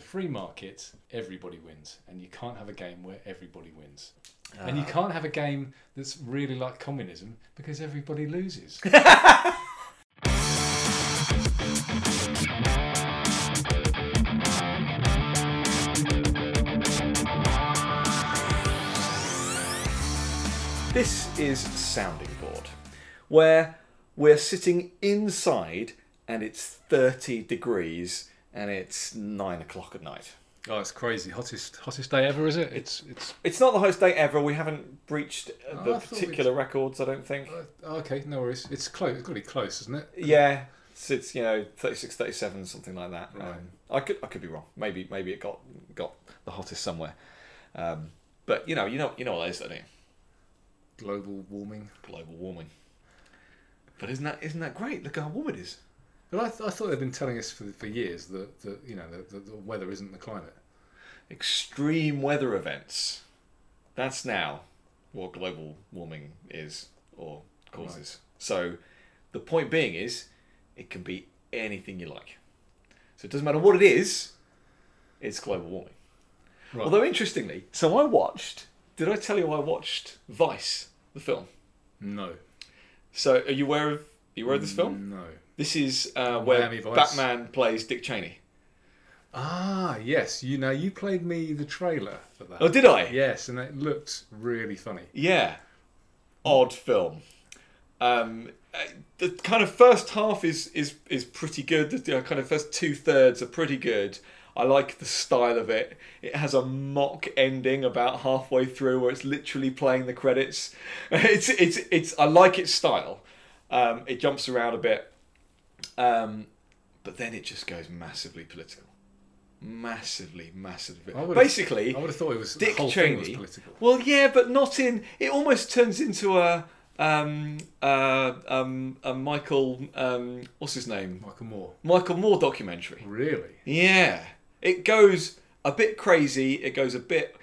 a free market, everybody wins, and you can't have a game where everybody wins. Ah. and you can't have a game that's really like communism because everybody loses. This is Sounding Board, where we're sitting inside and it's 30 degrees and it's 9 o'clock at night. oh, it's crazy! Hottest hottest day ever, is it? It's it's. It's not the hottest day ever. We haven't breached uh, Oh, the particular records, I don't think. Uh, okay, no worries. It's close. It's got to be close, isn't it? Yeah, it's, it's you know 36, 37, something like that. Right. Um, I could I could be wrong. Maybe maybe it got got the hottest somewhere. Um, but you know you know you know what that is, don't you? Global warming. Global warming. But isn't that isn't that great? Look how warm it is. But I, th- I thought they'd been telling us for, for years that, that you know the, the, the weather isn't the climate. Extreme weather events. That's now what global warming is or causes. So the point being is it can be anything you like. So it doesn't matter what it is, it's global warming. Right. Although interestingly, so I watched did I tell you I watched Vice, the film? no. So are you aware of are you aware of this film? No. This is uh, where Batman plays Dick Cheney. Ah, yes. You know, you played me the trailer for that. Oh, did I? Yes, and it looked really funny. Yeah. Odd film. Um, uh, the kind of first half is is is pretty good. The kind of first two thirds are pretty good. I like the style of it. It has a mock ending about halfway through where it's literally playing the credits. It's it's it's. I like its style. Um, it jumps around a bit, um, but then it just goes massively political. Massively, massively. I Basically, I would have thought it was Dick thing was Cheney. political. Well, yeah, but not in. It almost turns into a um uh um a Michael um what's his name Michael Moore. Michael Moore documentary. Really? Yeah, it goes a bit crazy. It goes a bit.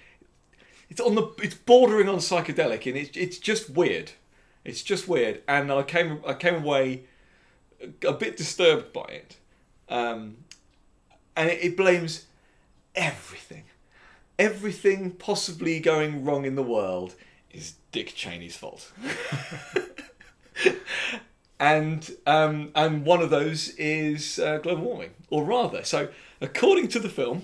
It's on the. It's bordering on psychedelic, and it's it's just weird. It's just weird, and I came I came away a bit disturbed by it, um, and it, it blames everything, everything possibly going wrong in the world is Dick Cheney's fault. and um, and one of those is uh, global warming, or rather, so according to the film,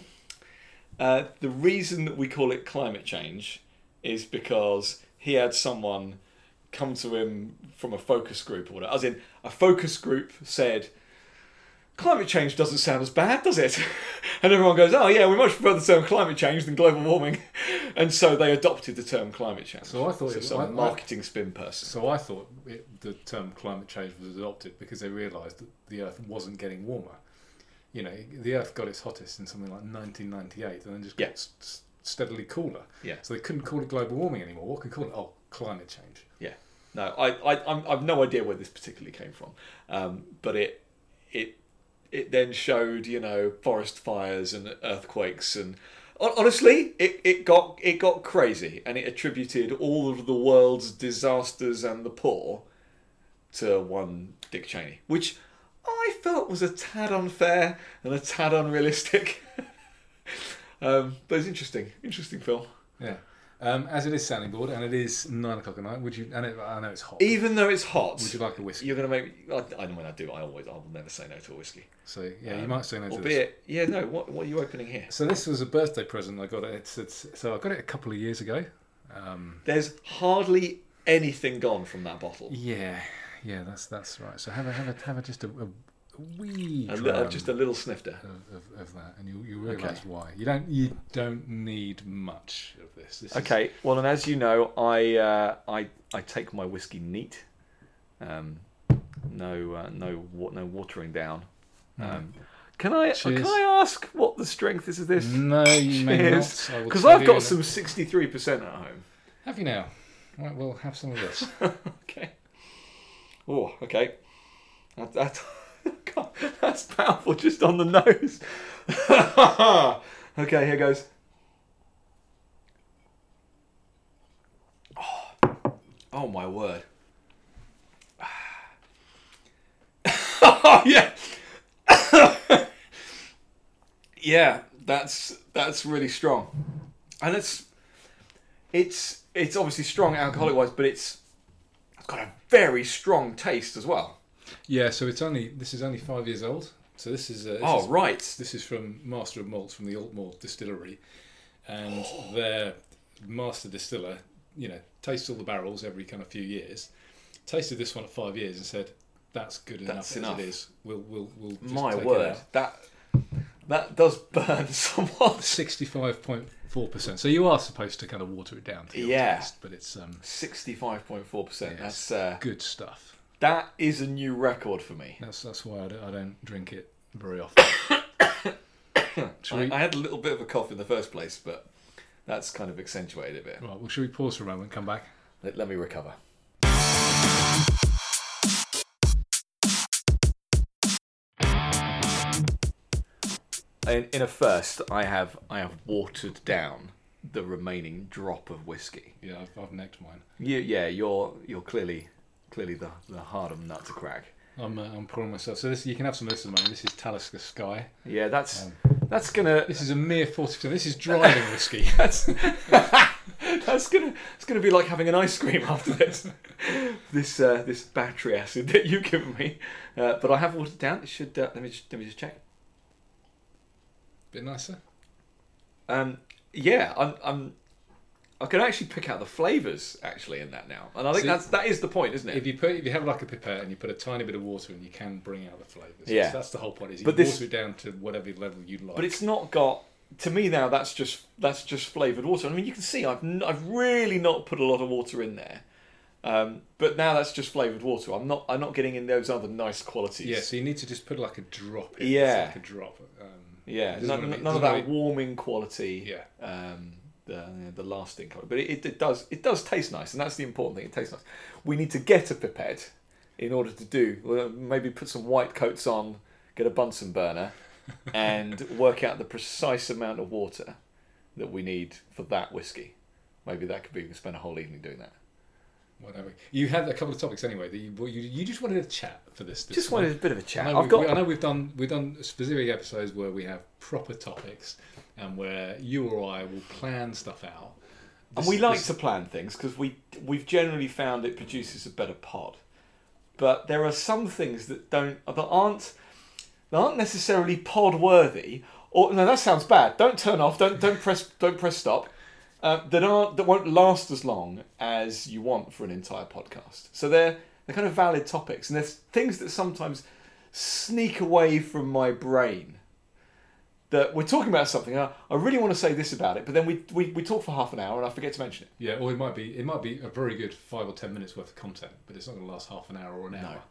uh, the reason that we call it climate change is because he had someone come to him from a focus group or whatever. As in, a focus group said, "Climate change doesn't sound as bad, does it?" and everyone goes, "Oh yeah, we much prefer the term climate change than global warming," and so they adopted the term climate change. So I thought so it- some I- I- marketing spin person. So I thought it, the term climate change was adopted because they realised that the Earth wasn't getting warmer. You know, the Earth got its hottest in something like 1998, and then just got Yeah. s- s- steadily cooler. Yeah. So they couldn't call it global warming anymore. What could call it? Oh, climate change. No, I, I, I'm, I've no idea where this particularly came from, um, but it, it, it then showed you know forest fires and earthquakes and honestly, it, it got it got crazy and it attributed all of the world's disasters and the poor to one Dick Cheney, which I felt was a tad unfair and a tad unrealistic. um, but it's interesting, interesting film. Yeah. Um, as it is sounding board, and it is nine o'clock at night. Would you? And it, I know it's hot. Even though it's hot, Would you like a whiskey? You're gonna make. I, I know when I do. I always. I will never say no to a whiskey. So yeah, you Um, might say no to this. Albeit, yeah, no. What What are you opening here? So this was a birthday present I got. It. It's, it's, so I got it a couple of years ago. Um, There's hardly anything gone from that bottle. yeah, yeah, that's that's right. So have a have a have a just a, a wee A little, just a little snifter. of, of, of that, and you you realise Okay. why. You don't you don't need much of this. this is- Okay. Well, and as you know, I uh, I I take my whiskey neat. Um, no uh, no wa- no watering down. Um, can I Cheers. can I ask what the strength is of this? no, you may not. I will Because tell I've you got in a- some sixty three percent at home. Have you now? Right, we'll have some of this. Okay. Oh, okay. That, that, God, that's powerful just on the nose. okay, here goes. Oh, oh my word. oh, yeah. yeah, That's that's really strong, and it's it's it's obviously strong alcoholic wise, but it's it's got a very strong taste as well. Yeah, so it's only this is only five years old. So this is uh, this Oh is, right, this is from Master of Malts from the Aultmore Distillery, and their master distiller, you know, tastes all the barrels every kind of few years. Tasted this one at five years and said, "That's good enough That's as enough. it is. We'll we'll we'll just my word, out." that that does burn somewhat. Sixty-five point four percent. So you are supposed to kind of water it down to your Yeah. taste, but it's um, Sixty-five point four percent. That's uh, good stuff. That is a new record for me. That's that's why I don't, I don't drink it very often. Shall I, we, I had a little bit of a cough in the first place, but that's kind of accentuated a bit. right, well, should we pause for a moment and come back? Let, let me recover. In, in a first, I have I have watered down the remaining drop of whiskey. Yeah, I've, I've necked mine. You, yeah, you're you're clearly clearly the, the harder nut to crack. I'm, uh, I'm pouring myself. So this you can have some of this at the moment. This is Talisker Skye. Yeah, that's Um, that's gonna This is a mere forty percent. This is driving whiskey. that's that's gonna it's gonna be like having an ice cream after this this uh, this battery acid that you've given me. Uh, but I have watered down. It should uh, let me just, let me just check. Bit nicer. Um, yeah, I'm, I'm I can actually pick out the flavors actually in that now, and I think that's that is the point, isn't it? If you put if you have like a pipette and you put a tiny bit of water in, you can bring out the flavours. Yeah. So that's the whole point. Is you But water this- it down to whatever level you like. But it's not got. To me now, that's just that's just flavored water. I mean, you can see I've n- I've really not put a lot of water in there, um, but now that's just flavored water. I'm not I'm not getting in those other nice qualities. yeah. So you need to just put like a drop. in. Yeah. Like a drop. Um, yeah. None, wanna none of that be- warming quality. Yeah. Um, the the lasting colour. but it, it does it does taste nice, and that's the important thing. It tastes nice. We need to get a pipette in order to do. Well, maybe put some white coats on, get a Bunsen burner, and work out the precise amount of water that we need for that whiskey. Maybe that could be. We can spend a whole evening doing that. Whatever. You had a couple of topics anyway that you you, you just wanted a chat for this. this Just one. wanted a bit of a chat. I know, I've we, got. I know we've done we've done specific episodes where we have proper topics and where you or I will plan stuff out. and we like this- to plan things because we we've generally found it produces a better pod. But there are some things that don't that aren't that aren't necessarily pod worthy. Or no, that sounds bad. Don't turn off. Don't don't press don't press stop. Uh, that aren't that won't last as long as you want for an entire podcast. So they're they're kind of valid topics, and there's things that sometimes sneak away from my brain that we're talking about something. I, I really want to say this about it, but then we, we, we talk for half an hour and I forget to mention it. Yeah, or it might be it might be a very good five or ten minutes worth of content, but it's not going to last half an hour or an hour. No, hour.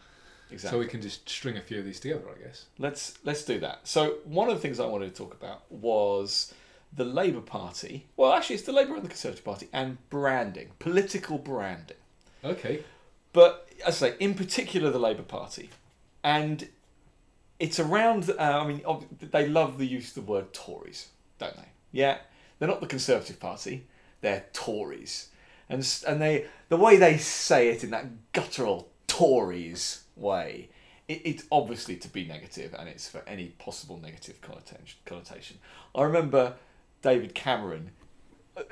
Exactly. So we can just string a few of these together, I guess. let's let's do that. So one of the things I wanted to talk about was the Labour Party. Well, actually, it's the Labour and the Conservative Party and branding, political branding. Okay. But as I say, in particular, the Labour Party, and it's around. Uh, I mean, they love the use of the word Tories, don't they? Yeah, they're not the Conservative Party; they're Tories, and and they the way they say it in that guttural Tories way. It, it's obviously to be negative, and it's for any possible negative connotation. I remember David Cameron uh,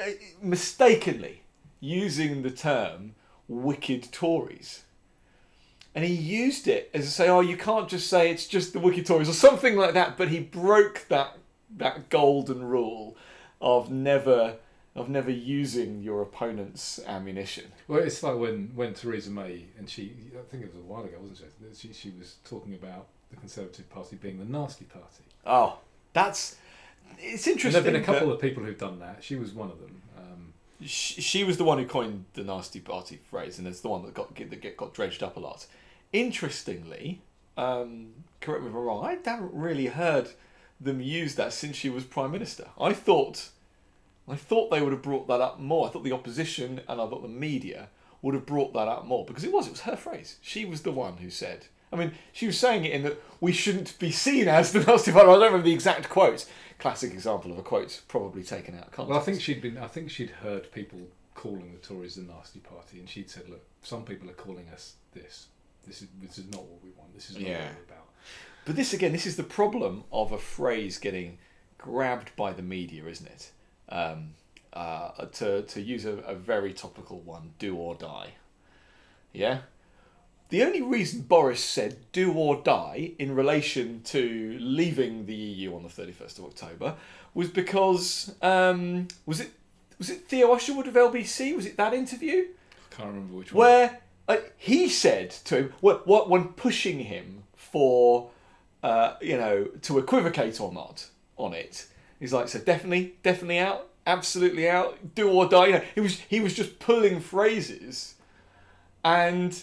mistakenly using the term wicked Tories. And he used it as to say, oh, you can't just say it's just the wicked Tories or something like that. But he broke that that golden rule of never of never using your opponent's ammunition. Well, it's like when, when Theresa May and she, I think it was a while ago, wasn't it? She, she was talking about the Conservative Party being the nasty party. Oh, that's it's interesting. there have been a couple of people who've done that. She was one of them. Um, she, she was the one who coined the nasty party phrase, and it's the one that got that get, got dredged up a lot. Interestingly, um, correct me if I'm wrong. I haven't really heard them use that since she was prime minister. I thought, I thought they would have brought that up more. I thought the opposition and I thought the media would have brought that up more because it was it was her phrase. She was the one who said. I mean, she was saying it in that we shouldn't be seen as the nasty party. I don't remember the exact quote. Classic example of a quote probably taken out of context. well, I think she'd been. I think she'd heard people calling the Tories the nasty party, and she'd said, "Look, some people are calling us this. This is this is not what we want. This is not Yeah. what we're about." But this again, this is the problem of a phrase getting grabbed by the media, isn't it? Um, uh, to to use a, a very topical one, do or die. Yeah. The only reason Boris said do or die in relation to leaving the EU on the 31st of October was because um, was it was it Theo Usherwood of LBC? Was it that interview I can't remember which one. where uh, he said to him what, what when pushing him for uh, you know to equivocate or not on it? He's like, so definitely, definitely out, absolutely out, do or die. You know, he was he was just pulling phrases, and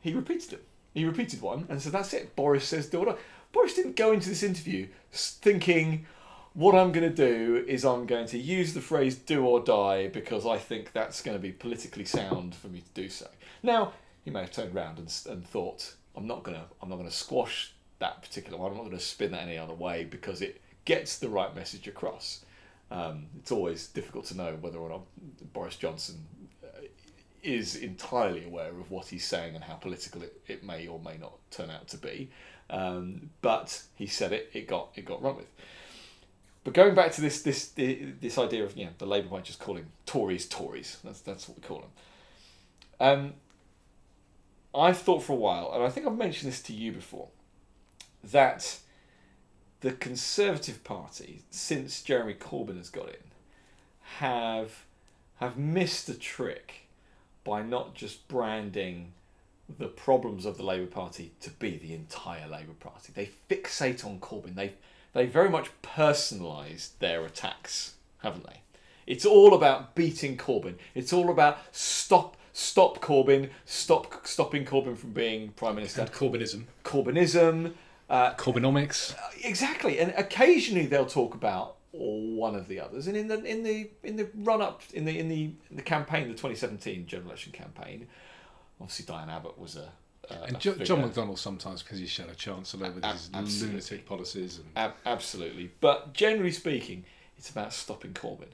he repeated them. He repeated one, and so that's it. Boris says do or die. Boris didn't go into this interview thinking, what I'm going to do is I'm going to use the phrase do or die because I think that's going to be politically sound for me to do so. Now, he may have turned around and, and thought, I'm not going to I'm not going to squash that particular one. I'm not going to spin that any other way because it gets the right message across. Um, it's always difficult to know whether or not Boris Johnson is entirely aware of what he's saying and how political it, it may or may not turn out to be. Um, but he said it, it got it got run with. But going back to this this this idea of you know the Labour Party just calling Tories Tories that's that's what we call them. Um, I've thought for a while, and I think I've mentioned this to you before, that the Conservative Party, since Jeremy Corbyn has got in, have have missed a trick by not just branding the problems of the Labour Party to be the entire Labour Party. They fixate on Corbyn. They they very much personalised their attacks, haven't they? It's all about beating Corbyn. It's all about stop stop Corbyn, stop stopping Corbyn from being prime minister. and Corbynism, Corbynism, uh, Corbynomics. exactly. And occasionally they'll talk about one of the others. And in the in the in the run up in the in the in the campaign, the 2017 general election campaign, obviously Diane Abbott was a, a And a jo- John McDonnell sometimes because he's shadow chancellor with A- his absolutely. lunatic policies and Ab- absolutely. But generally speaking, it's about stopping Corbyn.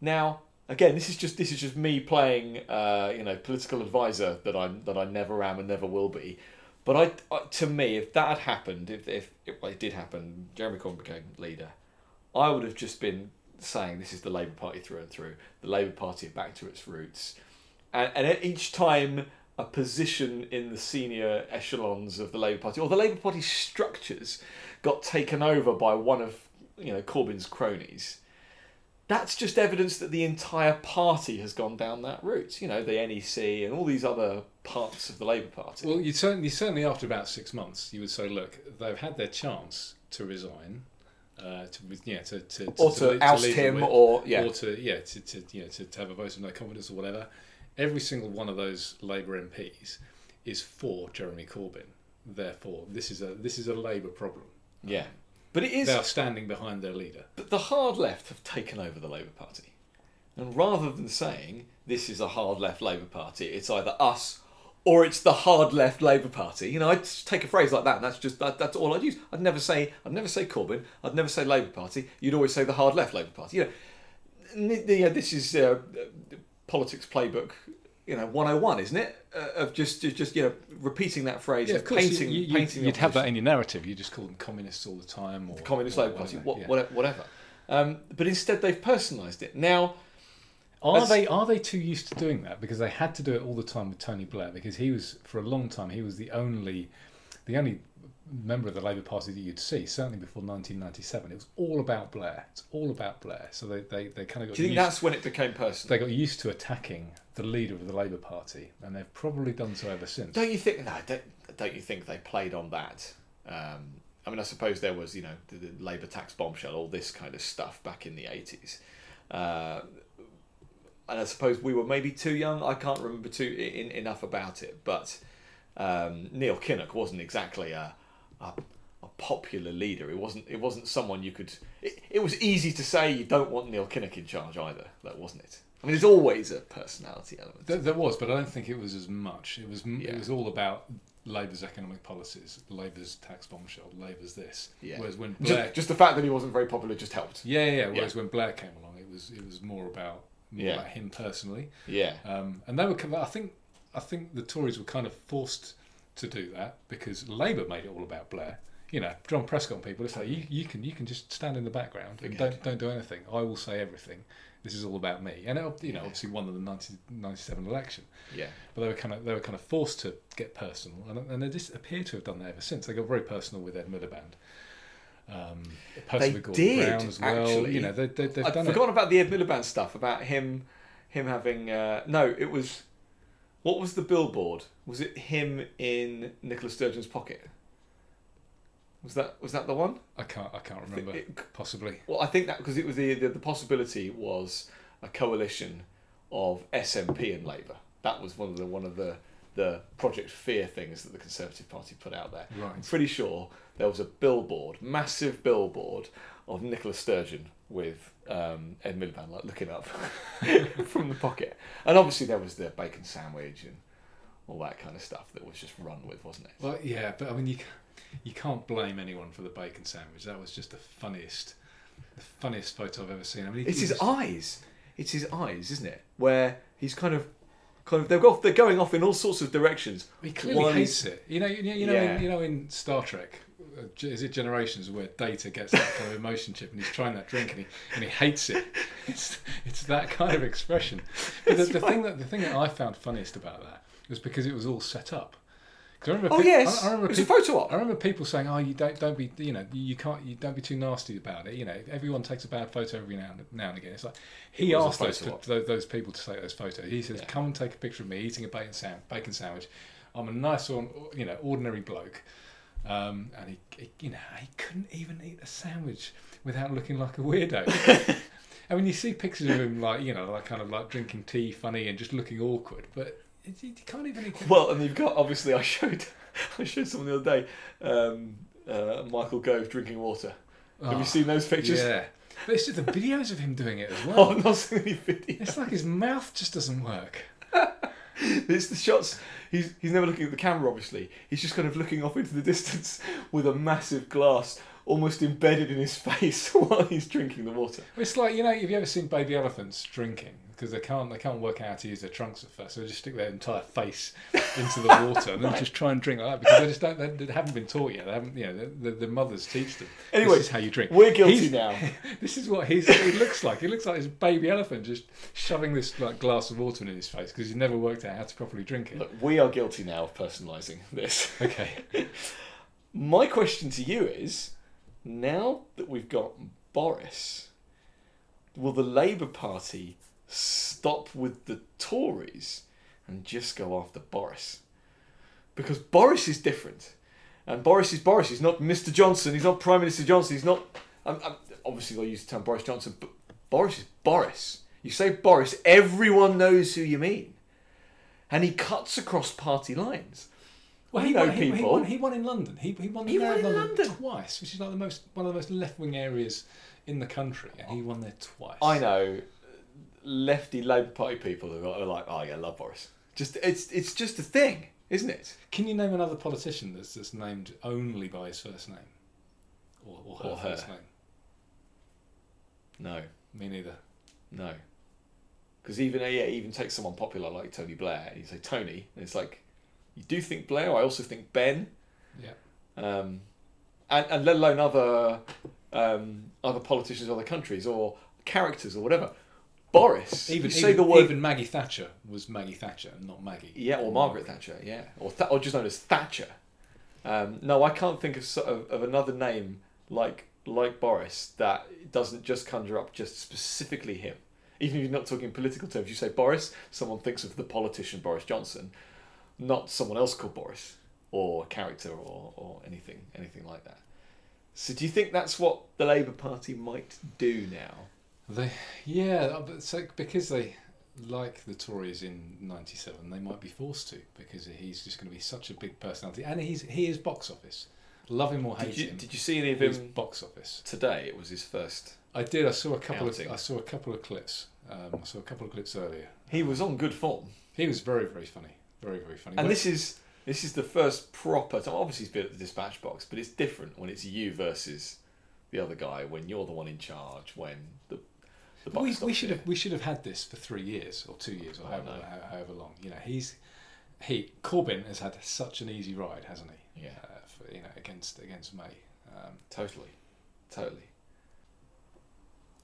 Now, again, this is just this is just me playing, uh, you know, political advisor that I that I never am and never will be. But I, I to me, if that had happened, if if, if well, it did happen, Jeremy Corbyn became leader, I would have just been saying this is the Labour Party through and through. The Labour Party back to its roots, and, and each time a position in the senior echelons of the Labour Party or the Labour Party structures got taken over by one of you know Corbyn's cronies. That's just evidence that the entire party has gone down that route. You know, the NEC and all these other parts of the Labour Party. Well, you certainly, certainly after about six months, you would say, look, they've had their chance to resign, uh, to yeah, to to, or to, leave- oust him, with- or yeah, or to yeah, to, to you know, to, to have a vote of no confidence or whatever. Every single one of those Labour MPs is for Jeremy Corbyn. Therefore, this is a this is a Labour problem. yeah. But it is They are standing behind their leader. But the hard left have taken over the Labour Party. And rather than saying this is a hard left Labour Party, it's either us or it's the hard left Labour Party. You know, I'd take a phrase like that, and that's just that, that's all I'd use. I'd never say I'd never say Corbyn. I'd never say Labour Party. You'd always say the hard left Labour Party. You know, yeah, this is uh, politics playbook. You know, 101, isn't it? Uh, of just, just, just you know, repeating that phrase, Yeah, of course. painting, you, you, painting. the would have that in your narrative. You just call them communists all the time, or Communist or Labour Party, whatever, what, yeah. whatever. whatever. Um, but instead, they've personalised it. Now, Are That's- they are they too used to doing that because they had to do it all the time with Tony Blair because he was for a long time he was the only the only member of the Labour Party that you'd see certainly before 1997 it was all about Blair it's all about Blair so they they, they kind of got do you think that's when it became personal? they got used to attacking the leader of the Labour Party and they've probably done so ever since Don't you think? No, don't, don't you think they played on that? Um, I mean, I suppose there was, you know, the, the Labour tax bombshell, all this kind of stuff back in the eighties, uh, and I suppose we were maybe too young. I can't remember too in, enough about it, but um, Neil Kinnock wasn't exactly a, a a popular leader. It wasn't. It wasn't someone you could. It, it was easy to say you don't want Neil Kinnock in charge either. That wasn't it. I mean, there's always a personality element. there, there was but I don't think it was as much it was Yeah. it was all about Labour's economic policies Labour's tax bombshell Labour's this Yeah. whereas when Blair Just, just the fact that he wasn't very popular just helped. Yeah, yeah. yeah. Whereas when Blair came along, it was it was more about more Yeah. about him personally, Yeah. um, and they were. kind I think I think the Tories were kind of forced to do that because Labour made it all about Blair. you know, John Prescott and people. It's like you, you can you can just stand in the background and don't don't do anything. I will say everything. This is all about me. And it, you know, obviously won the 90, 97 election, Yeah. but they were kind of they were kind of forced to get personal, and, and they just appear to have done that ever since. They got very personal with Ed Miliband. Um, They did, well. actually. You know, they, they, they've I'd done forgotten about the Ed Miliband stuff about him, him having uh, no. It was what was the billboard? Was it him in Nicola Sturgeon's pocket? Was that was that the one? I can't I can't remember. It- Possibly. Well, I think that because it was the, the the possibility was a coalition of SNP and Labour. That was one of the one of the the Project Fear things that the Conservative Party put out there. I'm Right. pretty sure there was a billboard, massive billboard of Nicola Sturgeon with um, Ed Miliband like looking up from the pocket, and obviously there was the bacon sandwich and all that kind of stuff that was just run with, wasn't it? Well, yeah, but I mean, you you can't blame anyone for the bacon sandwich. That was just the funniest, the funniest photo I've ever seen. I mean, he- It's he his just- eyes. It's his eyes, isn't it? Where he's kind of, kind of. They're going off in all sorts of directions. He clearly One hates it. You know, you know, you know, Yeah. in, you know, in Star Trek, Uh, is it Generations where Data gets that kind of emotion chip and he's trying that drink and he and he hates it. It's it's that kind of expression. But the, the thing that the thing that I found funniest about that was because it was all set up I remember Oh pe- yes, I, I remember it's a photo op. I remember people saying, "Oh, you don't don't be you know you can't you don't be too nasty about it." You know, everyone takes a bad photo every now and, now and again. It's like he It asked those, those those people to take those photos. He says, Yeah. "Come and take a picture of me eating a bacon sandwich. Bacon sandwich. I'm a nice, you know, ordinary bloke." Um, and he, he, you know, he couldn't even eat a sandwich without looking like a weirdo. I mean, you see pictures of him, like you know, like kind of like drinking tea, funny, and just looking awkward, but you can't even eat. Well, and you've got obviously. I showed, I showed someone the other day. Um, uh, Michael Gove drinking water. Have Oh, you seen those pictures? Yeah, but it's just the videos of him doing it as well. Oh, I've not seen any videos. It's like his mouth just doesn't work. It's the shots. He's he's never looking at the camera. Obviously, he's just kind of looking off into the distance with a massive glass almost embedded in his face while he's drinking the water. It's like you know, have you ever seen baby elephants drinking? Because they can't they can't work out how to use their trunks at first, so they just stick their entire face into the water and then just try and drink like that because they just don't they, they haven't been taught yet. They haven't you know the, the, the mothers teach them. Anyway, this is how you drink. We're guilty He's- now. This is what he's, he looks like. He looks like this baby elephant just shoving this like glass of water in his face because he's never worked out how to properly drink it. Look, we are guilty now of personalising this. Okay. My question to you is now that we've got Boris, will the Labour Party stop with the Tories and just go after Boris? Because Boris is different. And Boris is Boris. He's not Mr. Johnson. He's not Prime Minister Johnson. He's not. I'm, I'm, obviously, they'll use the term Boris Johnson, but Boris is Boris. You say Boris, everyone knows who you mean. And he cuts across party lines. Well, he know won, he, he, won, he won in London. He, he won the He Mayor won of in London, London. twice, which is like the most one of the most left wing areas in the country, and he won there twice. I know lefty Labour Party people who are like, oh yeah, love Boris. Just it's it's just a thing, isn't it? Can you name another politician that's, that's named only by his first name, or, or her Or her. first name? No, Me neither. no. Because even yeah, even take someone popular like Tony Blair, and you say Tony, and it's like, you do think Blair? I also think Benn. Yeah. Um, and and let alone other um, other politicians of other countries or characters or whatever. Boris, Even say even, the word even Maggie Thatcher was Maggie Thatcher, not Maggie. Yeah, or Margaret Thatcher, yeah, or Th- or just known as Thatcher. Um, no, I can't think of, of of another name like like Boris that doesn't just conjure up just specifically him. Even if you're not talking political terms, you say Boris, someone thinks of the politician Boris Johnson, not someone else called Boris or a character or, or anything anything like that. So do you think that's what the Labour Party might do now? They, yeah, uh, but so because they like the Tories in '97, they might be forced to because he's just going to be such a big personality, and he's he is box office. Love him or hate Did you, him, did you see any of him box office. today? It was his first. I did. I saw a couple Outing. of I saw a couple of clips. Um, I saw a couple of clips earlier. He was on good form. He was very very funny, very very funny. And this is this is the first proper time. Obviously, he's been at the dispatch box, but it's different when it's you versus the other guy. When you're the one in charge. When the the buck we, we should here. have we should have had this for three years or two years or however, however long. You know, he's he Corbyn has had such an easy ride, hasn't he? Yeah. Uh, for, you know, against against May. Um, Totally, totally.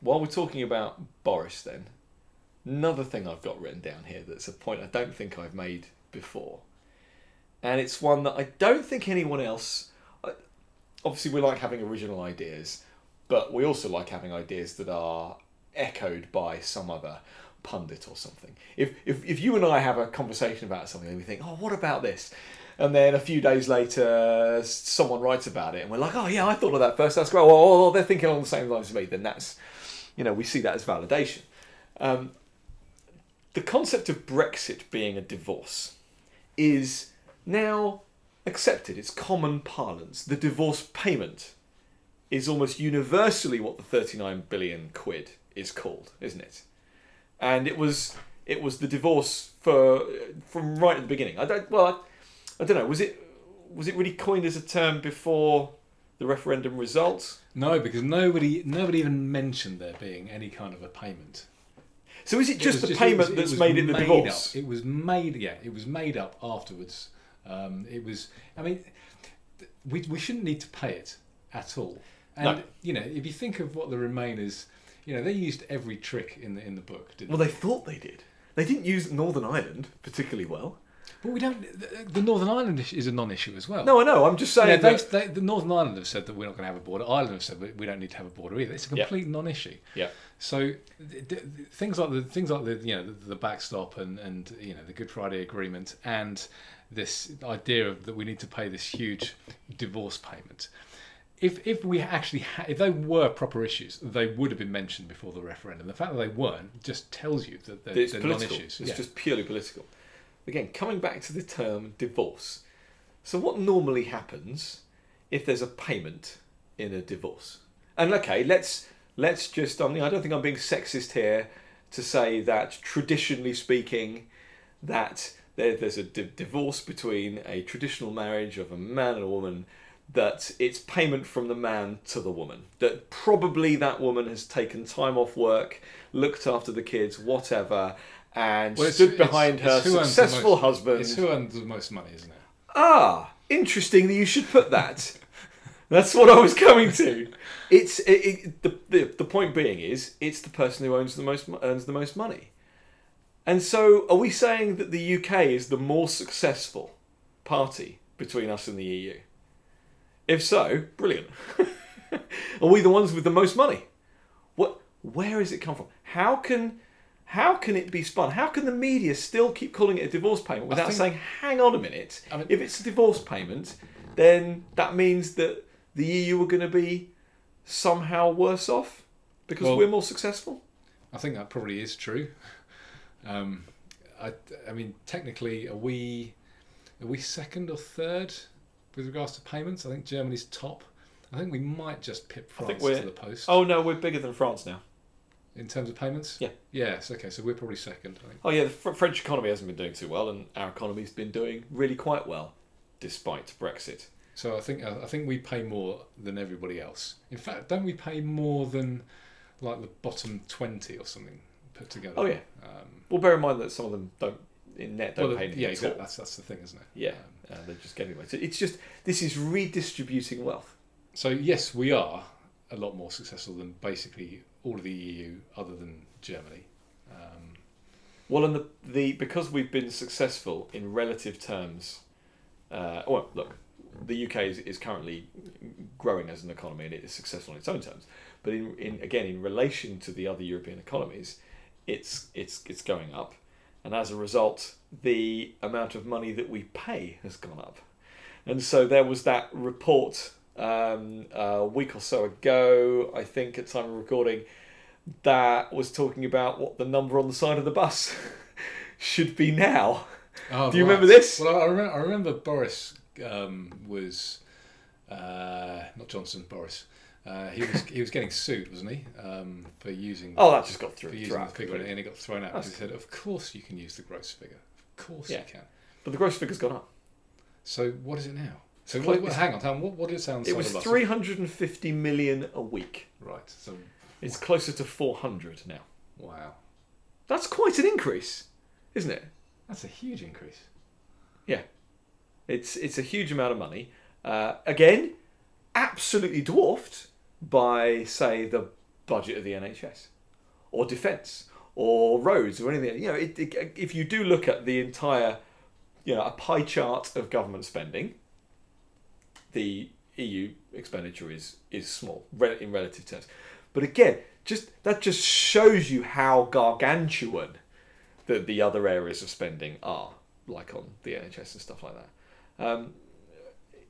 While we're talking about Boris, then, another thing I've got written down here that's a point I don't think I've made before, and it's one that I don't think anyone else. Obviously, we like having original ideas, but we also like having ideas that are echoed by some other pundit or something. If if, if you and I have a conversation about something and we think, oh, what about this? And then a few days later, someone writes about it, and we're like, "Oh yeah, I thought of that first. That's great." Well, oh, they're thinking along the same lines as me. Then that's, you know, we see that as validation. Um, the concept of Brexit being a divorce is now accepted. It's common parlance. The divorce payment is almost universally what the 39 billion quid is called, isn't it? And it was it was the divorce for from right at the beginning. I don't well, I, I don't know. Was it was it really coined as a term before the referendum results? no, because nobody nobody even mentioned there being any kind of a payment. So is it It just was the it payment was- that's was made it the divorce? Up. It was made, yeah, it was made up afterwards. Um, it was, I mean, we, we shouldn't need to pay it at all. And No. you know, if you think of what the Remainers, you know, they used every trick in the in the book, didn't Well, they thought they did. They didn't use Northern Ireland particularly well. But we don't. The, the Northern Ireland issue is a non-issue as well. No, I know. I'm just saying they, that. they, the Northern Ireland have said that we're not going to have a border. Ireland have said we- we don't need to have a border either. It's a Yeah. complete non-issue. Yeah. So th- th- th- things like the things like the you know the, the backstop and and you know the Good Friday Agreement and this idea of that we need to pay this huge divorce payment. If if we actually ha- if they were proper issues, they would have been mentioned before the referendum. The fact that they weren't just tells you that they're, It's they're political. non-issues. It's Yeah. just purely political. Again, coming back to the term divorce. So, what normally happens if there's a payment in a divorce? And okay, let's let's just. I, mean, I don't think I'm being sexist here to say that traditionally speaking, that there, there's a di- divorce between a traditional marriage of a man and a woman. That it's payment from the man to the woman. That probably that woman has taken time off work, looked after the kids, whatever, and Well, stood behind it's her the successful most- husband. It's who earns the most money, isn't it? Ah, interesting that you should put that. That's what I was coming to. It's it, it, the, the the point being is it's the person who owns the most earns the most money. And so, are we saying that the UK is the more successful party between us and the EU? If so, brilliant. are we the ones with the most money? What? Where has it come from? How can how can it be spun? How can the media still keep calling it a divorce payment without think- saying, "Hang on a minute"? I mean- if it's a divorce payment, then that means that the EU are going to be somehow worse off because Well- we're more successful. I think that probably is true. Um, I, I mean, technically, are we are we second or third with regards to payments? I think Germany's top. I think we might just pip France to the post Oh no, we're bigger than France now. in terms of payments. Yeah. Yes. Okay. So we're probably second. I think. Oh yeah, the Fr- French economy hasn't been doing too well, and our economy's been doing really quite well, despite Brexit. So I think I think we pay more than everybody else. In fact, don't we pay more than like the bottom twenty or something put together? Oh, yeah. Um, Well, bear in mind that some of them don't in net don't well, pay anything yeah, exactly. That's that's the thing, isn't it? Yeah, Um, uh, they're just getting away. So it's just this is redistributing wealth. So yes, we are a lot more successful than basically all of the EU, other than Germany. Um, Well, and the, the because we've been successful in relative terms. Uh, well, look, the UK is, is currently growing as an economy and it is successful in its own terms. But in, in again, in relation to the other European economies, it's it's it's going up, and as a result, the amount of money that we pay has gone up. And so there was that report um, a week or so ago, I think, at time of recording, that was talking about what the number on the side of the bus should be now. oh, Do you right. remember this? Well, I remember, I remember Boris um, was uh, not Johnson. Boris. Uh, he was he was getting sued, wasn't he, um, for using Oh, that just got through. for using the figure, completely. and he got thrown out because he said, "Of course you can use the gross figure. Of course Yeah. you can." But the gross figure's gone up. So what is it now? So what, what, hang on, hang on. What, what did it sound? It was 350 million a week. Right. So It's closer to 400 now. wow, That's quite an increase, isn't it? that's a huge increase. Yeah, it's it's a huge amount of money. Uh, again, absolutely dwarfed by say the budget of the NHS or defence or roads or anything. You know, it, it, if you do look at the entire, you know, a pie chart of government spending, the EU expenditure is is small in relative terms. But again, just that just shows you how gargantuan the the other areas of spending are, like on the NHS and stuff like that. Um,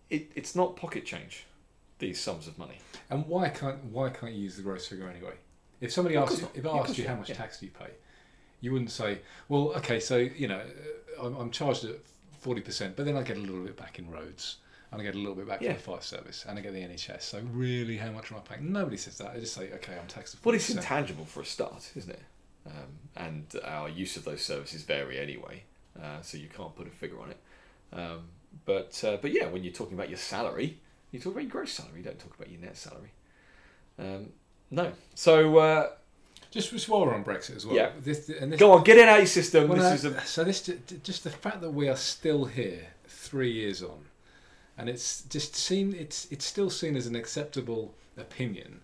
it, it's not pocket change, these sums of money. And why can't why can't you use the gross figure anyway? If somebody Of asks you, if I asked you how much Yeah. tax do you pay, you wouldn't say, well, okay, so you know, uh, I'm, I'm charged at forty percent, but then I get a little bit back in roads, and I get a little bit back Yeah. from the fire service, and I get the NHS. So really, how much am I paying? Nobody says that. They just say, okay, I'm taxed at Well, it's intangible for a start, isn't it? Um, and our use of those services vary anyway, uh, so you can't put a figure on it. Um, but uh, but yeah, when you're talking about your salary, you talk about your gross salary. You don't talk about your net salary. Um, no. So uh, Just, while we're on Brexit as well. Yeah. This, and this, go on, get it out your system. Well, this is a So this just the fact that we are still here three years on, and it's just seen it's it's still seen as an acceptable opinion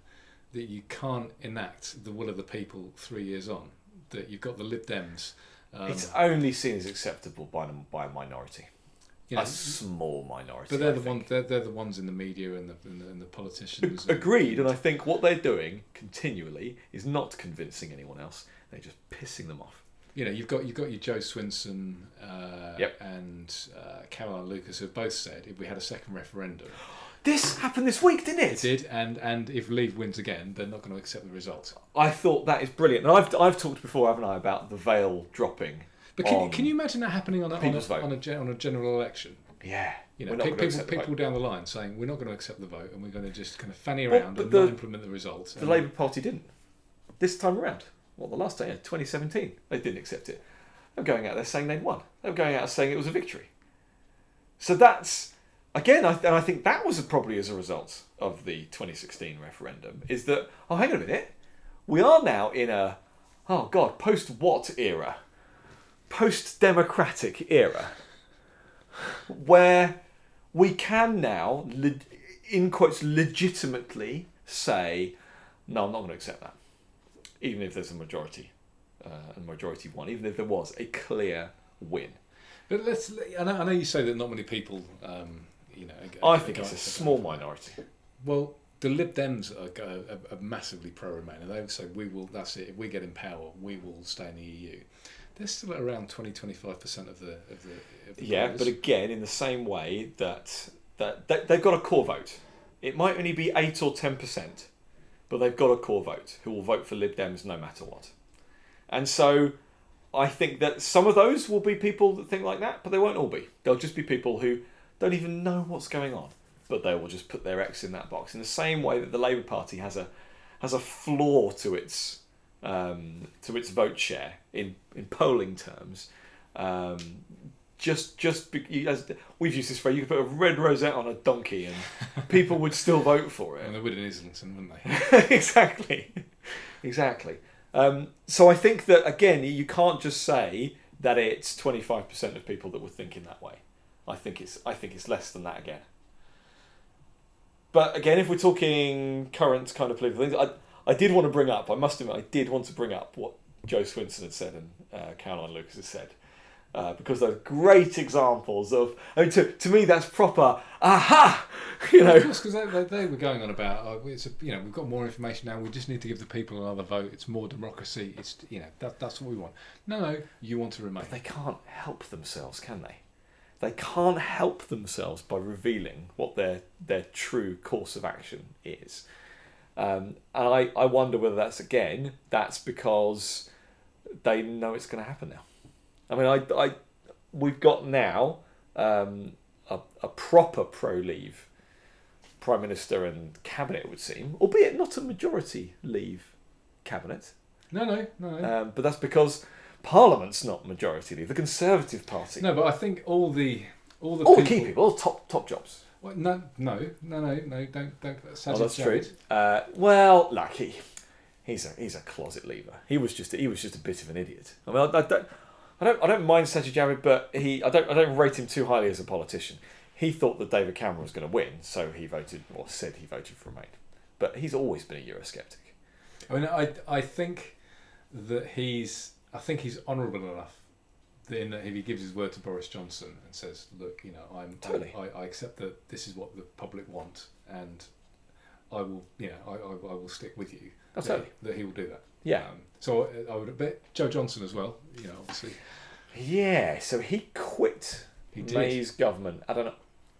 that you can't enact the will of the people three years on. That you've got the Lib Dems. Um, it's only seen as acceptable by by a minority, you know, a small minority. but they're I the ones they're, they're the ones in the media and the and the, and the politicians. and- Agreed, and I think what they're doing continually is not convincing anyone else. They're just pissing them off. you know, you've got you've got your Jo Swinson uh, Yep. and uh, Caroline Lucas who have both said if we had a second referendum, This happened this week, didn't it it? did, and and if Leave wins again, they're not going to accept the result. I thought that is brilliant. And I've, I've talked before, haven't I, about the veil dropping. But can, can you imagine that happening on a, on a, on a, gen- on a general election? Yeah. You know, pe- people, people down the line saying we're not going to accept the vote and we're going to just kind of fanny Well, around but and the- not implement the results. The And- Labour Party didn't. This time around. Well, the last time, yeah, 2017, they didn't accept it. They were going out there saying they'd won. They were going out saying it was a victory. So that's, again, I, and I think that was probably as a result of the 2016 referendum, is that, oh, hang on a minute, we are now in a, oh God, post what era? Post democratic era. Where we can now, in quotes, legitimately say, no, I'm not going to accept that. Even if there's a majority, uh, and majority won, even if there was a clear win. But let's. I know, I know you say that not many people, um, you know. are- I think it's a for that. small minority. Well, the Lib Dems are, are, are massively pro-Remain, and they say we will. That's it. If we get in power, we will stay in the EU. They're still at around 20 25 percent of the of the. Of the Yeah, voters. but again, in the same way that, that that they've got a core vote. It might only be eight or ten percent, but they've got a core vote who will vote for Lib Dems no matter what. And so, I think that some of those will be people that think like that, but they won't all be. They'll just be people who don't even know what's going on, but they will just put their X in that box. In the same way that the Labour Party has a has a floor to its um, to its vote share in in polling terms. Um, just just be, as we've used this phrase, you could put a red rosette on a donkey and people would still vote for it. and they would in Islington, wouldn't they? exactly, exactly. Um, so I think that again, you can't just say that it's twenty five percent of people that were thinking that way. I think it's I think it's less than that again. But again, if we're talking current kind of political things, I I did want to bring up. I must admit, I did want to bring up what Jo Swinson had said and uh, Caroline Lucas had said. Uh, because they're great examples of. I mean, to, to me, that's proper. Aha! You know, course, because they, they, they were going on about uh, it's a, you know we've got more information now. We just need to give the people another vote. It's more democracy. It's you know that that's what we want. No, no, you want to remain. they can't help themselves, can they? They can't help themselves by revealing what their their true course of action is. Um, and I, I wonder whether that's again that's because they know it's going to happen now. I mean, I, I we've got now um, a, a proper pro leave prime minister and cabinet it would seem, albeit not a majority leave cabinet. No, no, no, no. Um, but that's because Parliament's not majority leave. The Conservative Party, no, but I think all the all the all people, the key people, all top top jobs. Well, no, no, no, no, no. Don't don't. Oh, that's true. Uh, well, look, he, he's a he's a closet leaver. He was just he was just a bit of an idiot. I mean, I, I don't I don't I don't mind Sajid Javid, but he I don't I don't rate him too highly as a politician. He thought that David Cameron was going to win, so he voted or said he voted for Remain. But he's always been a Eurosceptic. I mean, I I think that he's I think he's honourable enough that if he gives his word to Boris Johnson and says, "Look, you know, I'm Totally. I, I accept that this is what the public want, and I will, you know, I, I, I will stick with you." Oh, that, totally. that he will do that. Yeah. Um, so I, I would bet Jo Johnson as well. You know, obviously Yeah, so he quit He did. May's government at an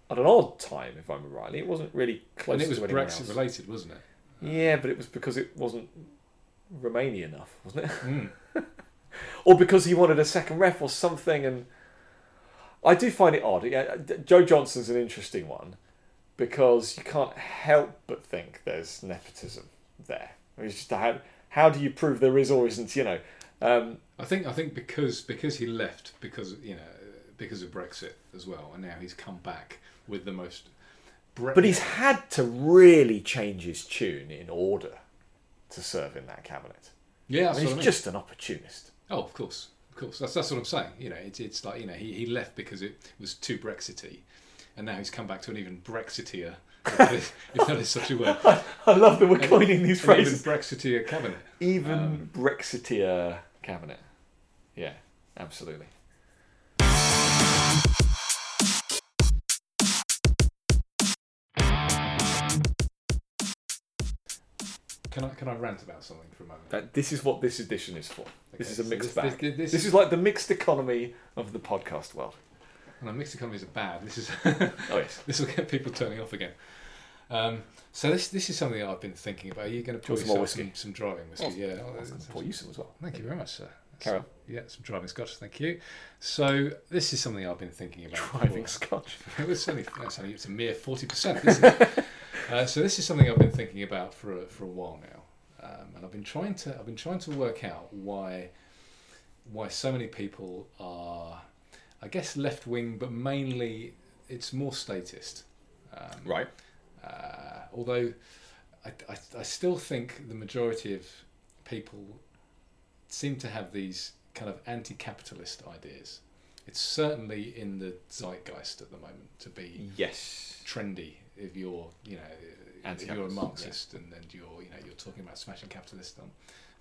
at an odd time, if I remember rightly. It wasn't really close and it was Brexit else. related, wasn't it? Yeah, but it was because it wasn't Romania enough, wasn't it? Mm. or because he wanted a second ref or something. And I do find it odd. Yeah, Jo Johnson's an interesting one because you can't help but think there's nepotism there. I mean, It's just how how do you prove there is or isn't? You know, um, I think I think because because he left because you know because of Brexit as well, and now he's come back with the most. Bre- but he's had to really change his tune in order to serve in that cabinet. yeah, I mean, he's I mean. just an opportunist. Oh, of course, of course. That's that's what I'm saying. You know, it's it's like you know he, he left because it was too Brexity, and now he's come back to an even Brexiteer, if that is, if that is such a word, I love that we're coining these an even phrases. Brexiteer cabinet. Even Um, Brexiteer cabinet. Yeah, absolutely. Can I can I rant about something for a moment? That, this is what this edition is for. this Okay, is a so mixed this- bag. this- This, this- is like the mixed economy of the podcast world. And the mixed economies are bad. This is Oh yes. this will get people turning off again. Um, so this this is something I've been thinking about. Are you going to pour want some more yourself some, some driving whiskey? Oh, yeah. Going that's- to pour you some as well. Thank you very much, sir. Carry on. Yeah, some driving scotch. Thank you. So this is something I've been thinking about. Driving scotch. it was only, it's only it's a mere forty percent, isn't it? Uh, so this is something I've been thinking about for a, for a while now, um, and I've been trying to I've been trying to work out why why so many people are, I guess, left wing, but mainly it's more statist. Um, Right. uh, although I, I, I still think the majority of people seem to have these kind of anti-capitalist ideas. It's certainly in the zeitgeist at the moment to be Yes. trendy if you're, you know, if you're a Marxist and, and you're, you know, you're talking about smashing capitalists on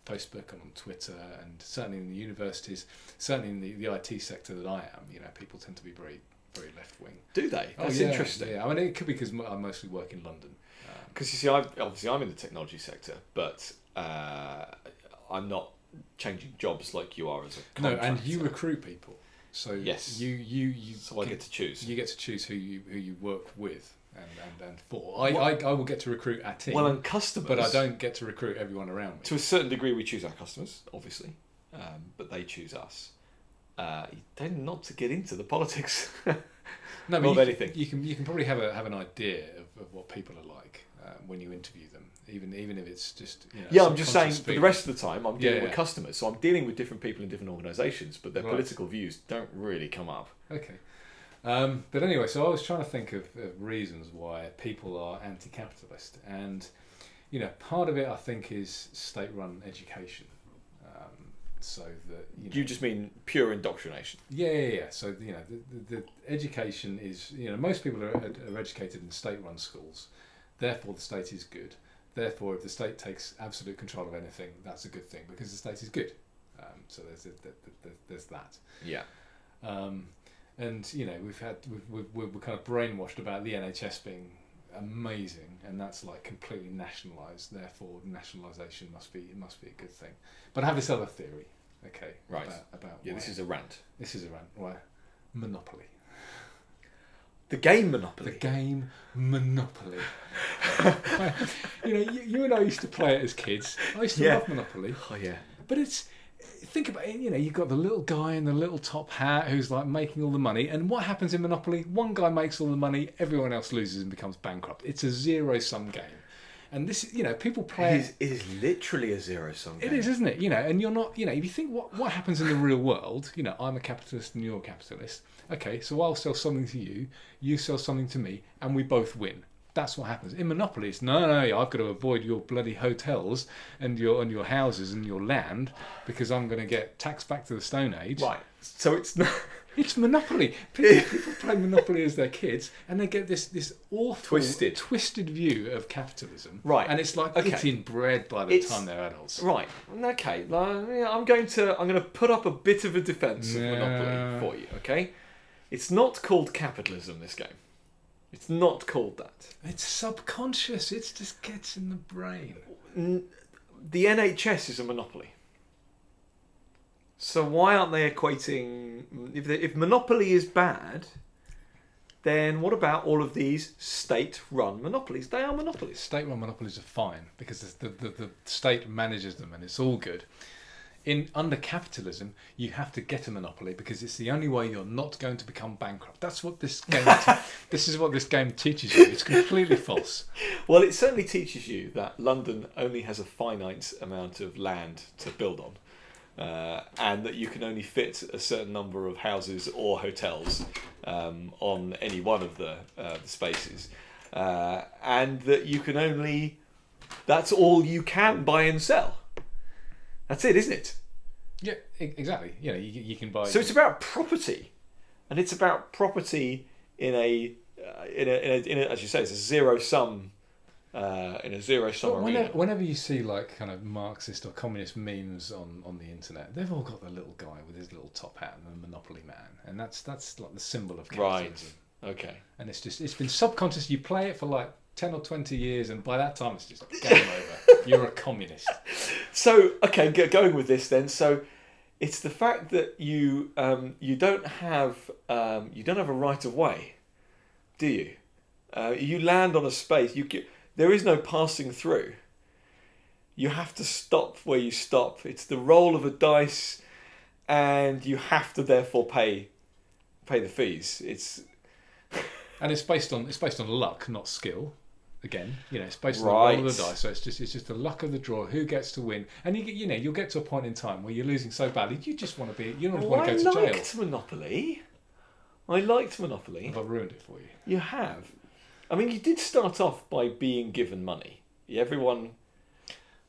Facebook and on Twitter and certainly in the universities, certainly in the, the IT sector that I am, you know, people tend to be very, very left wing. Do they? That's yeah, interesting. Yeah, I mean, it could be because I mostly work in London. Um, Because you see, I obviously I'm in the technology sector, but uh, I'm not changing jobs like you are as a no, and you recruit people, so Yes. you you you so I get to choose. you get to choose who you who you work with and and, and for. I, I I will get to recruit our team, well, and customers. but I don't get to recruit everyone around me. To a certain degree, we choose our customers, obviously, um, but they choose us. Uh, you tend not to get into the politics. No, Of but you, anything. You can you can probably have a have an idea of, of what people are like uh, when you interview them, even even if it's just you know, yeah, I'm just saying. For the rest of the time, I'm dealing Yeah, with customers, so I'm dealing with different people in different organisations, but their Right. political views don't really come up. Okay. Um, but anyway, so I was trying to think of, of reasons why people are anti-capitalist, and you know, part of it I think is state-run education. Um, so that you, know, You just mean pure indoctrination. yeah, yeah, yeah. So you know, the, the, the education is you know most people are, are educated in state-run schools, therefore the state is good. Therefore, if the state takes absolute control of anything, that's a good thing because the state is good. Um, so there's a, there's, there's that. Yeah. Um, and you know we've had we've, we've, we're kind of brainwashed about the NHS being amazing, and that's like completely nationalised. Therefore, nationalisation must be it must be a good thing. But I have this other theory. Okay, Right. About, about Yeah, this is a rant. this is a rant. why Monopoly, The game Monopoly. the game Monopoly. you know, you, you and I used to play it as kids. I used to Yeah. love Monopoly. Oh yeah. But it's think about it. You know, you've got the little guy in the little top hat who's like making all the money, and what happens in Monopoly? One guy makes all the money, everyone else loses and becomes bankrupt. It's a zero sum game, and this, you know, people play. It is, it is literally a zero sum game. It is, isn't it? You know, and you're not, you know, if you think what what happens in the real world, you know, I'm a capitalist and you're a capitalist. Okay, so I'll sell something to you, you sell something to me, and we both win. That's what happens. In Monopoly, it's no, no, no, I've got to avoid your bloody hotels and your and your houses and your land because I'm going to get taxed back to the Stone Age. Right. So it's not. It's Monopoly. People, people play Monopoly as their kids, and they get this this awful, Twisted. twisted view of capitalism. Right. and it's like Okay. it's inbred by the It's- time they're adults. Right. Okay. like, yeah, I'm going to I'm going to put up a bit of a defence of No. Monopoly for you. Okay. It's not called capitalism. This game. It's not called that. It's subconscious. It just gets in the brain. N- the NHS is a monopoly. So why aren't they equating? If they, if monopoly is bad, then what about all of these state-run monopolies? They are monopolies. State-run monopolies are fine because the, the, the state manages them and it's all good. In under capitalism, you have to get a monopoly because it's the only way you're not going to become bankrupt. That's what this game. this is what this game teaches you. It's completely false. Well, it certainly teaches you that London only has a finite amount of land to build on, uh, and that you can only fit a certain number of houses or hotels um, on any one of the, uh, the spaces, uh, and that you can only. That's all you can buy and sell. That's it, isn't it? Yeah, exactly. You know, you, you can buy. So it's about property, and it's about property in a, uh, in, a, in a in a as you say, it's a zero sum, uh, in a zero sum Well, whenever, whenever you see like kind of Marxist or communist memes on, on the internet, they've all got the little guy with his little top hat and the Monopoly man, and that's that's like the symbol of capitalism. Right. Okay. And it's just it's been subconscious. You play it for like ten or twenty years, and by that time it's just game over. You're a communist. So okay, go- going with this then. So it's the fact that you um, you don't have um, you don't have a right of way, do you? Uh, you land on a space. You there is no passing through. You have to stop where you stop. It's the roll of a dice, and you have to therefore pay pay the fees. It's And it's based on it's based on luck, not skill. Again, you know, it's based on the roll of the dice. So it's just it's just the luck of the draw, who gets to win, and you get you know you'll get to a point in time where you're losing so badly, you just want to be you don't Well, want to I go to jail. liked Monopoly. I liked Monopoly. Have I ruined it for you? You have. I mean, you did start off by being given money. Everyone.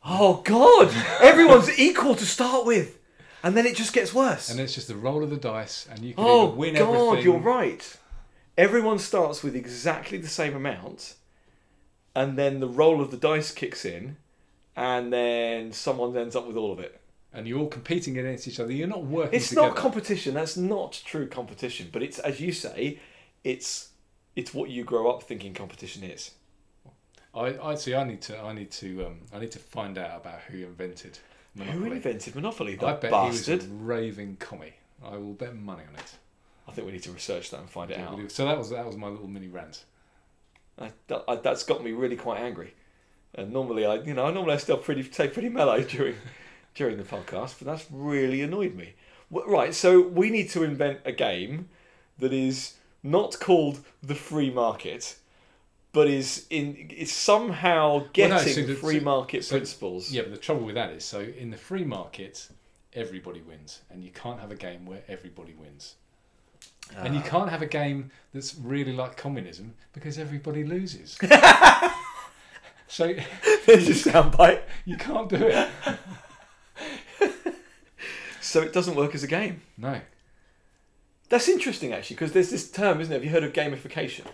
Oh God! Everyone's equal to start with, and then it just gets worse. And it's just the roll of the dice, and you can oh win God! everything. You're right. Everyone starts with exactly the same amount, and then the roll of the dice kicks in, and then someone ends up with all of it. and you're all competing against each other. You're not working It's together. not competition. That's not true competition. But it's as you say, it's it's what you grow up thinking competition is. I, I see. I need to. I need to. Um, I need to find out about who invented Monopoly. Who invented Monopoly? I bet bastard. he was a raving commie. I will bet money on it. I think we need to research that and find it out. So that was that was my little mini rant. I, I, that's got me really quite angry. And normally, I you know, I normally I still pretty stay pretty mellow during during the podcast, but that's really annoyed me. Right, so we need to invent a game that is not called the free market, but is in is somehow getting no, so the- free market so- principles. Yeah, but the trouble with that is, so in the free market, everybody wins, and you can't have a game where everybody wins. And you Ah. can't have a game that's really like communism because everybody loses. so There's your soundbite. you can't do it. So it doesn't work as a game. No. That's interesting actually, because there's this term, isn't there? Have you heard of gamification?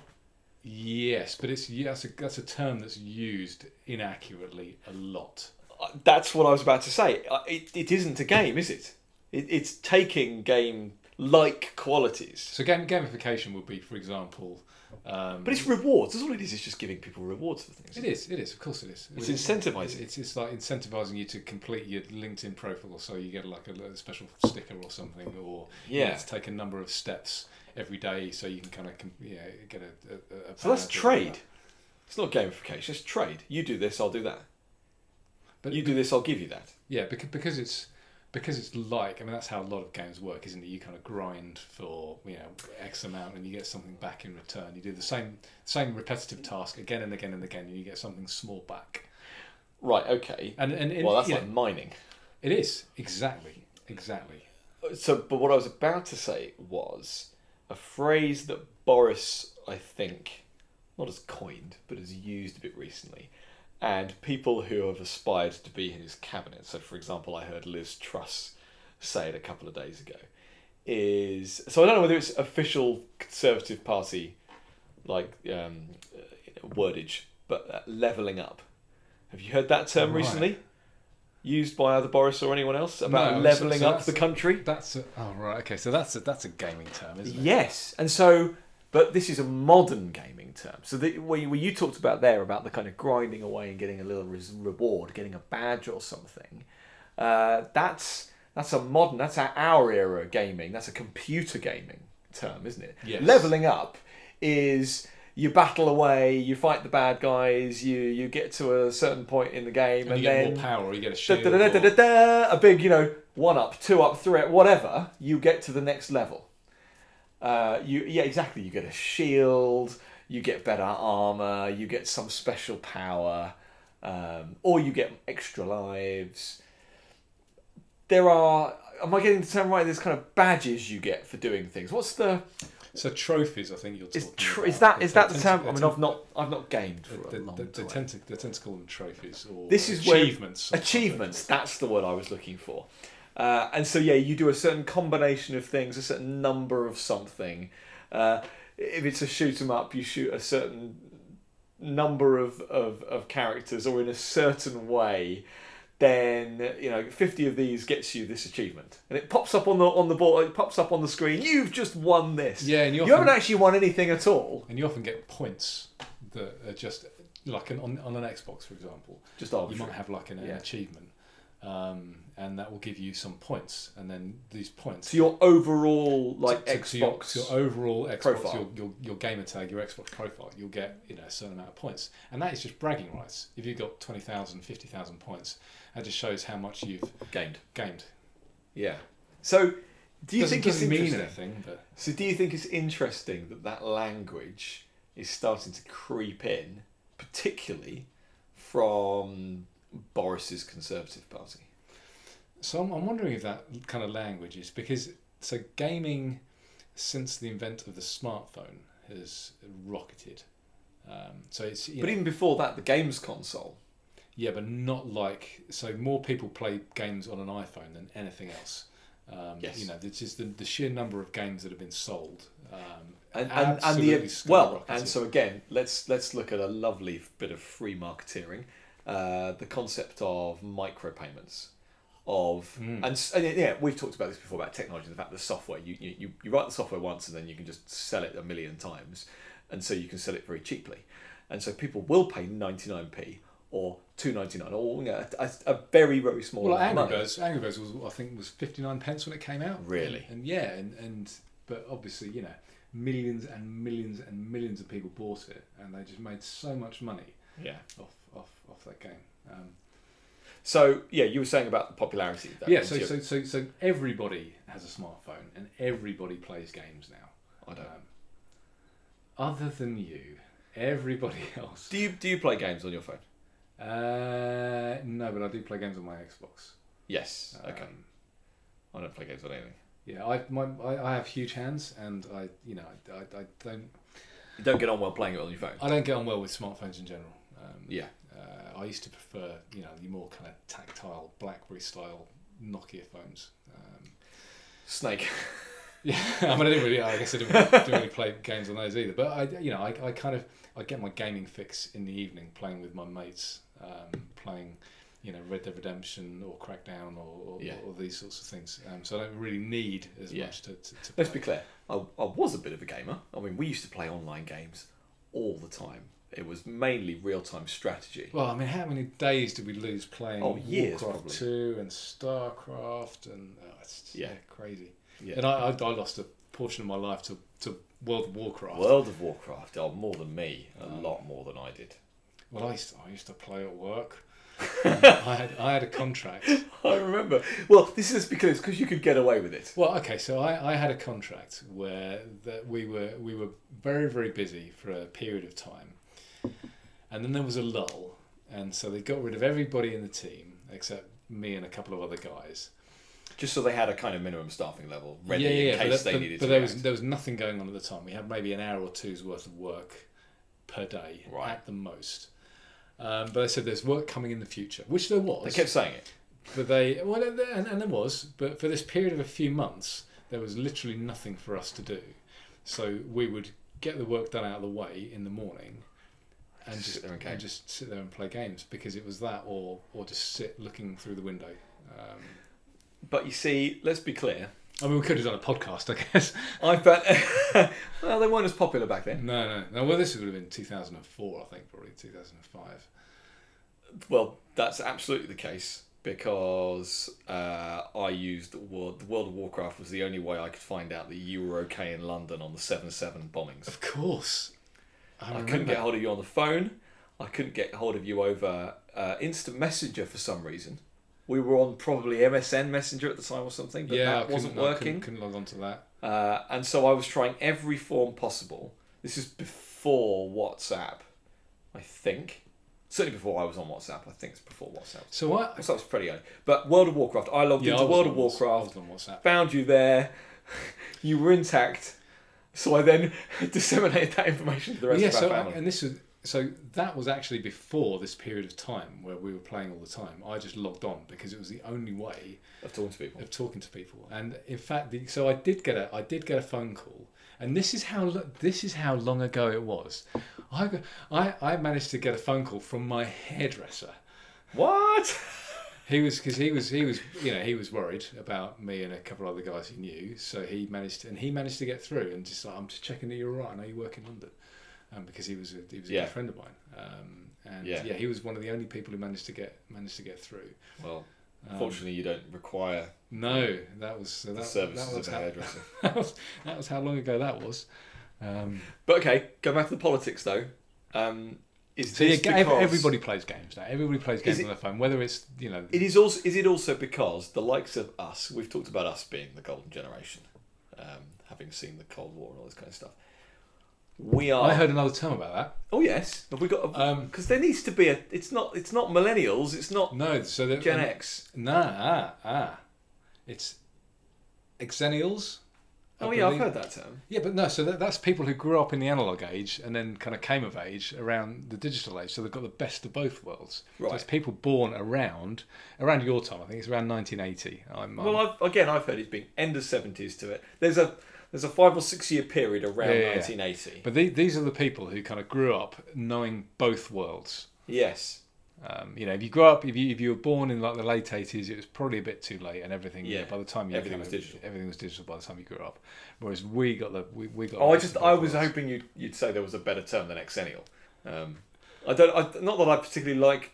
Yes, but it's yeah, that's a that's a term that's used inaccurately a lot. Uh, That's what I was about to say. Uh, It, it isn't a game, is it? it it's taking game like qualities. So game, gamification would be, for example, um, But it's rewards. That's all it is. It's just giving people rewards for things. It is. It is. Of course, it is. It's It- incentivising. It's, it's like incentivizing you to complete your LinkedIn profile, so you get like a, little special sticker or something, or you Yeah. know, to take a number of steps every day, so you can kind of yeah get a. a, a So that's trade. whatever. It's not gamification. It's trade. You do this, I'll do that. But You do this, I'll give you that. yeah, because because it's because it's like I mean that's how a lot of games work, isn't it? You kind of grind for you know X amount and you get something back in return. You do the same same repetitive task again and again and again, and you get something small back. Right. Okay. And and, and Well, that's like know, mining. it is exactly exactly. So, but what I was about to say was a phrase that Boris, I think, not as coined, but as used a bit recently. And people who have aspired to be in his cabinet, so for example, I heard Liz Truss say it a couple of days ago, is so I don't know whether it's official Conservative Party like um, wordage, but uh, levelling up. Have you heard that term Right. recently? Used by either Boris or anyone else about No, levelling so up the country? That's a, oh right, okay. So that's a, that's a gaming term, isn't it? Yes, and so, but this is a modern gaming term. So the, where, you, where you talked about there about the kind of grinding away and getting a little reward, getting a badge or something. Uh, that's that's a modern. That's our, era gaming. That's a computer gaming term, isn't it? Yes. Leveling up is you battle away, you fight the bad guys, you you get to a certain point in the game, And and, you get then more power, you get a shield. da, da, da, da, or- da, a big, you know, one up, two up, three up, whatever, you get to the next level. Uh, you yeah, exactly. You get a shield, you get better armor, you get some special power, um, or you get extra lives. There are. Am I getting the term right? There's kind of badges you get for doing things. What's the So trophies, I think you're is talking tr- about. is that that the term? I mean, I've not I've not gamed for They, a long they, they time. tend to they tend to call them trophies or This is achievements. achievements that's the word i was looking for uh, and so yeah you do a certain combination of things a certain number of something. Uh, if it's a shoot 'em up you shoot a certain number of, of, of characters or in a certain way then you know 50 of these gets you this achievement. And it pops up on the on the board it pops up on the screen you've just won this. Yeah, and you you often- haven't actually won anything at all. And you often get points that are just like an, on on an Xbox, for example. just You might have like an, an Yeah. achievement, um, and that will give you some points, and then these points. so your overall like to- to- to your, xbox to your overall Xbox, profile. your, your your gamer tag, your Xbox profile, you'll get you know a certain amount of points, and that is just bragging rights. If you've got 20,000, 50,000 points, that just shows how much you've gained gained. Yeah. So, do you doesn't, think it's doesn't mean interesting? anything, but So, do you think it's interesting that that language is starting to creep in, particularly from Boris's Conservative Party? So I'm, I'm wondering if that kind of language is because so gaming since the invent of the smartphone has rocketed. Um, so it's But know, even before that, the games console. yeah, but not like so more people play games on an iPhone than anything else. Um, Yes. You know, it's just the, the sheer number of games that have been sold. Um, And, and, and the well, and so again, let's let's look at a lovely bit of free marketeering, uh, the concept of micropayments, of Mm. and, and yeah, we've talked about this before about technology. And the fact that software, you, you you write the software once and then you can just sell it a million times, and so you can sell it very cheaply, and so people will pay ninety nine p or two ninety nine or you know, a, a very very small Well, amount Angry. Birds, Angry Birds was I think was fifty nine pence when it came out. Really? And, and yeah, and, and but obviously you know millions and millions and millions of people bought it, and they just made so much money Yeah. off off, off that game. Um, So yeah, you were saying about the popularity. Of that yeah, so, so so so everybody has a smartphone, and everybody plays games now. I don't. Um, other than you, everybody else. Do you do you play games on your phone? Uh, no, but I do play games on my Xbox. Yes. Okay. Um, I don't play games on anything. Yeah, I, my, I I have huge hands, and I you know I, I, I don't You don't get on well playing it on your phone. I don't get on well with smartphones in general. Um, Yeah. Uh, I used to prefer you know the more kind of tactile BlackBerry style Nokia phones. Um, Snake. yeah, I mean I didn't really I guess I didn't really, didn't really play games on those either. But I you know I, I kind of I get my gaming fix in the evening playing with my mates, um, playing you know Red Dead Redemption or Crackdown or, or, Yeah. or these sorts of things. Um, so I don't really need as Yeah. much to, to, to Let's be clear. I, I was a bit of a gamer. I mean, we used to play online games all the time. It was mainly real time strategy. Well, I mean, how many days did we lose playing Oh, years, Warcraft probably. 2 and StarCraft and oh, it's just, Yeah. yeah. crazy. Yeah. And I, I, I lost a portion of my life to, to World of Warcraft. World of Warcraft. Oh, more than me. A Um, lot more than I did. Well, I used to, I used to play at work. I had I had a contract. I remember. Well, this is because because you could get away with it. Well, okay, so I, I had a contract where that we were we were very very busy for a period of time, and then there was a lull, and so they got rid of everybody in the team except me and a couple of other guys. Just so they had a kind of minimum staffing level ready yeah, yeah, in case but, they but- needed but to. there was there was nothing going on at the time. We had maybe an hour or two's worth of work per day Right. at the most. Um, but they said there's work coming in the future, which there was. They kept saying it. But they well, and and there was, but for this period of a few months, there was literally nothing for us to do. So we would get the work done out of the way in the morning, and Just just sit there and and just sit there and play games because it was that, or or just sit looking through the window. Um, But you see, let's be clear. I mean, we could have done a podcast, I guess. I found well, they weren't as popular back then. No, no, no. Well, this would have been 2004, I think, probably 2005. Well, that's absolutely the case because uh, I used World, the World of Warcraft was the only way I could find out that you were okay in London on the seven seven bombings. Of course. I, I couldn't get hold of you on the phone. I couldn't get hold of you over uh, instant messenger for some reason. We were on probably MSN Messenger at the time or something, but yeah, I that wasn't couldn't- I working. Couldn't, couldn't log on to that. Uh, and so I was trying every form possible. This is before WhatsApp, I think. Certainly before I was on WhatsApp. I think it's before WhatsApp. So I. WhatsApp's pretty early. But World of Warcraft, I logged Yeah, into was World of I Warcraft, was on WhatsApp. found you there. you were intact. So I then disseminated that information to the rest yeah, of our so family. and this was so that was actually before this period of time where we were playing all the time. I just logged on because it was the only way of talking to people. of talking to people. And in fact, the, so I did get a I did get a phone call, and this is how this is how long ago it was. I I I managed to get a phone call from my hairdresser. What? He was because he was he was you know he was worried about me and a couple of other guys he knew. So he managed to, and he managed to get through and just like I'm just checking that you're all right. I know you work in London, um, because he was a, he was a Yeah. good friend of mine. Um, and Yeah. yeah. he was one of the only people who managed to get managed to get through. Well, Um, fortunately, you don't require no, that was the that, services that was of a how, hairdresser. that was that was how long ago that was. Um, But okay, go back to the politics though. Um, is so yeah, because- everybody plays games now. Everybody plays games it- on their phone, whether it's you know. It is also is it also because the likes of us, we've talked about us being the golden generation, um, having seen the Cold War and all this kind of stuff. We are. I heard another term about that. Oh yes, have we got? Um, Because there needs to be a. It's not. It's not millennials. It's not No, so Gen X. Nah, ah, ah. It's exennials. Oh, I Oh yeah, I've heard that term. Yeah, but no, so that, that's people who grew up in the analog age and then kind of came of age around the digital age. So they've got the best of both worlds. So Right. it's people born around around your time. I think it's around 1980. I'm, Well, I'm- I've, again, I've heard it's being end of seventies to it. There's a there's a five or six year period around yeah, yeah. 1980. but the, these are the people who kind of grew up knowing both worlds. Yes. Um, you know, if you grew up, if you if you were born in like the late 80s, it was probably a bit too late, and everything. you know, Yeah. by the time you Everything kind was of- digital. Everything was digital by the time you grew up. Whereas we got the we, we got. Oh, I just I was hoping you'd you'd say there was a better term than exennial. Um, I don't. I, not that I particularly like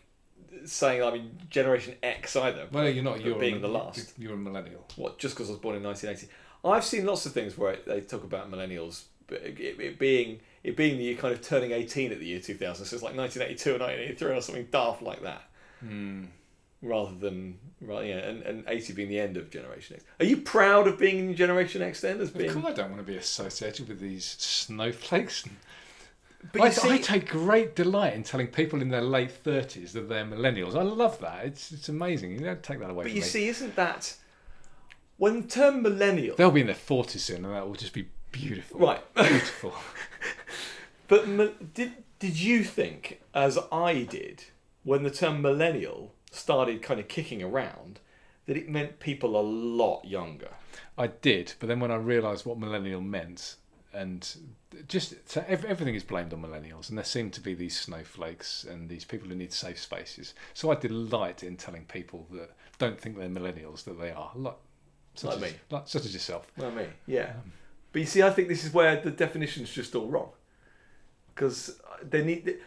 saying. I mean, Generation X either. Well, you're not. You're being mil- the last. You're a millennial. What? Just because I was born in 1980. I've seen lots of things where they talk about millennials, but it, it being it being the year kind of turning 18 at the year 2000. So it's like 1982 or 1983 or something daft like that. Hmm. rather than right yeah and, and 80 being the end of generation x are you proud of being in generation x then as Of course, I don't want to be associated with these snowflakes. but I, see I take great delight in telling people in their late thirties that they're millennials. I love that. It's it's amazing. You don't take that away but you me. see isn't that when the term millennial They'll be in their forties soon, and that will just be beautiful. right Beautiful. But did did you think as i did when the term millennial started kind of kicking around that it meant people a lot younger I did, but then when I realised what millennial meant, and just so everything is blamed on millennials, and there seem to be these snowflakes and these people who need safe spaces. So I delight in telling people that don't think they're millennials that they are, like such Like as, me. like, such as yourself. Well, me, yeah. Um, but you see, I think this is where the definition's just all wrong. Because they need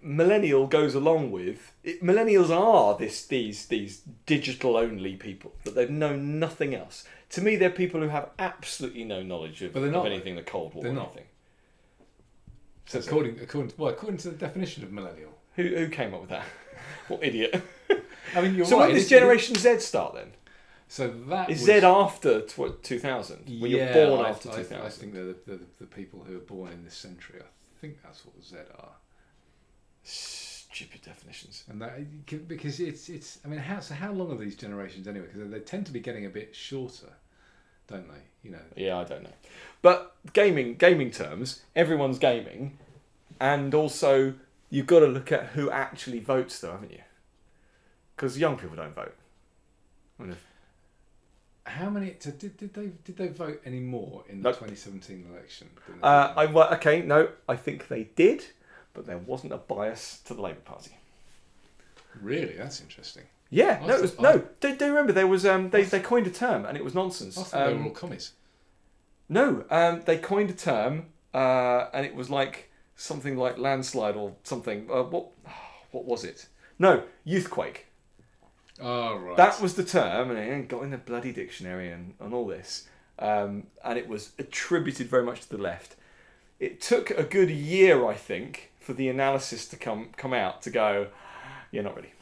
millennial goes along with it, millennials are this these these digital only people that they've known nothing else. To me, they're people who have absolutely no knowledge of, they're of anything the Cold War They're not. anything. So according according to, well, according to the definition of millennial. Who who came up with that? what idiot? I mean, so right. when does Generation Z start then? So that Is was, Z after tw- 2000? When yeah, you're born I, after I, 2000? I think they're the, the, the people who are born in this century. I think that's what Z are. Stupid definitions. And that because it's it's I mean how so how long are these generations anyway? Because they tend to be getting a bit shorter, don't they? You know. Yeah, I don't know. But gaming gaming terms, everyone's gaming. and also you've got to look at who actually votes, though, haven't you? Because young people don't vote. I mean, if- How many so did, did they did they vote any more in the Nope. 2017 election? than they Uh, did? I well, okay, no, I think they did, but there wasn't a bias to the Labour Party. really, that's interesting. Yeah, I no, it was, thought- no. Do, do you remember there was um they, they coined a term and it was nonsense. I thought they Um, were all commies. No, um, they coined a term, uh, and it was like something like landslide or something. Uh, what what was it? No, youthquake. Oh right. That was the term, and it got in the bloody dictionary and, and all this. Um, and it was attributed very much to the left. It took a good year, I think, for the analysis to come come out to go, yeah, not really.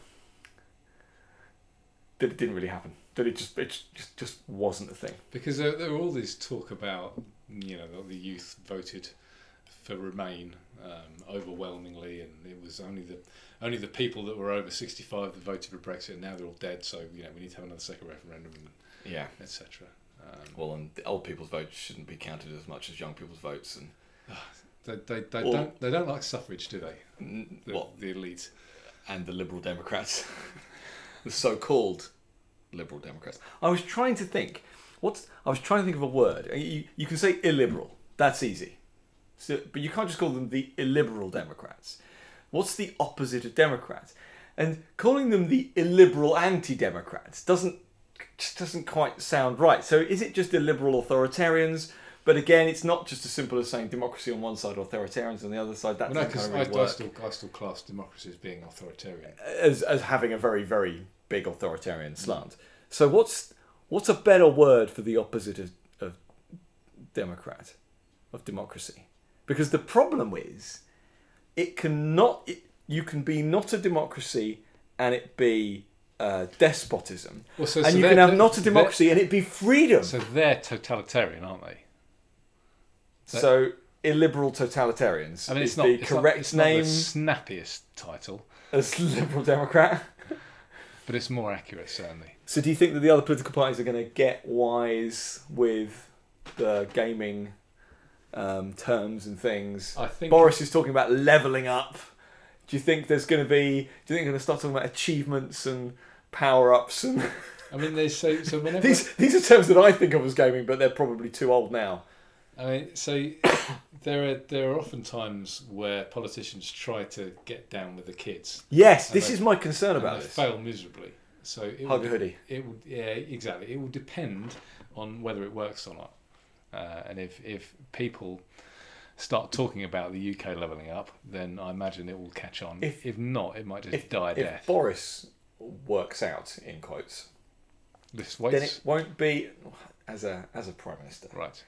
That it didn't really happen. That it just it just just wasn't a thing. because there, there were all these talk about you know the youth voted for Remain um, overwhelmingly, and it was only the only the people that were over 65 that voted for Brexit. And now they're all dead, so you know we need to have another second referendum, Yeah. etc. Um, Well, and the old people's votes shouldn't be counted as much as young people's votes, and they they, they Or- don't they don't like suffrage, do they? The, what the elite. and the Liberal Democrats, the so-called Liberal Democrats. I was trying to think. What's I was trying to think of a word. You, you can say illiberal. That's easy. So, but you can't just call them the illiberal Democrats. What's the opposite of Democrats? And calling them the illiberal anti-Democrats doesn't just doesn't quite sound right. So is it just illiberal authoritarians? But again, it's not just as simple as saying democracy on one side, authoritarians on the other side. That Well, no, doesn't kind of really I, I still I still class democracy as being authoritarian. as as having a very very big authoritarian slant. So what's what's a better word for the opposite of, of democrat of democracy? Because the problem is it cannot it, you can be not a democracy and it be uh, despotism, Well, so, and so you can have not a democracy and it be freedom. So they're totalitarian, aren't they? So illiberal totalitarians I mean, is it's not the it's not- correct it's not name the snappiest title, as liberal democrat. but it's more accurate certainly. So do you think that the other political parties are going to get wise with the gaming um, terms and things? I think Boris is talking about leveling up. Do you think there's going to be? Do you think they're going to start talking about achievements and power ups and I mean, they so so whenever these? These are terms that I think of as gaming, but they're probably too old now. I mean, so there are there are often times where politicians try to get down with the kids. Yes, this they- is my concern about they this. fail miserably. So it Hug a will, hoodie. it would yeah exactly. It will depend on whether it works or not, uh, and if if people start talking about the UK leveling up, then I imagine it will catch on. If- If, not, it might just If, die a if death. Boris works out in quotes, This then it won't be as a as a prime minister. right.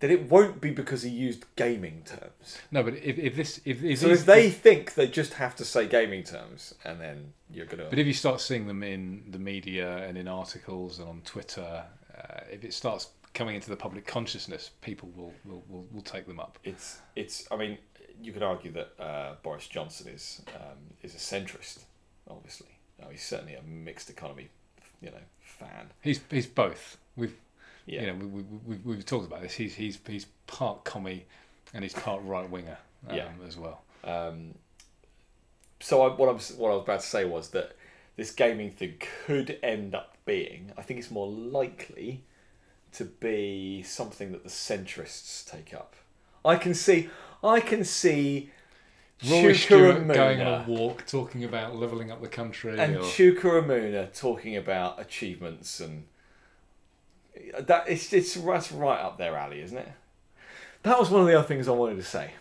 Then it won't be because he used gaming terms. No, but if, if this if, if So if they think they just have to say gaming terms, and then you're gonna. But if you start seeing them in the media and in articles and on Twitter, uh, if it starts coming into the public consciousness, people will, will, will, will take them up. it's it's. I mean, you could argue that uh, Boris Johnson is um, is a centrist. Obviously, no, he's certainly a mixed economy, you know, fan. He's he's both. We've Yeah, you know we, we, we, we've talked about this. He's he's he's part commie and he's part right winger um, Yeah. as well. Um, so I, what I'm what I was about to say was that this gaming thing could end up being. I think it's more likely to be something that the centrists take up. I can see. I can see. Rory Stewart going on a walk, talking about levelling up the country. and or, Chuka Umunna talking about achievements and that it's it's that's right up their alley, isn't it? That was one of the other things I wanted to say.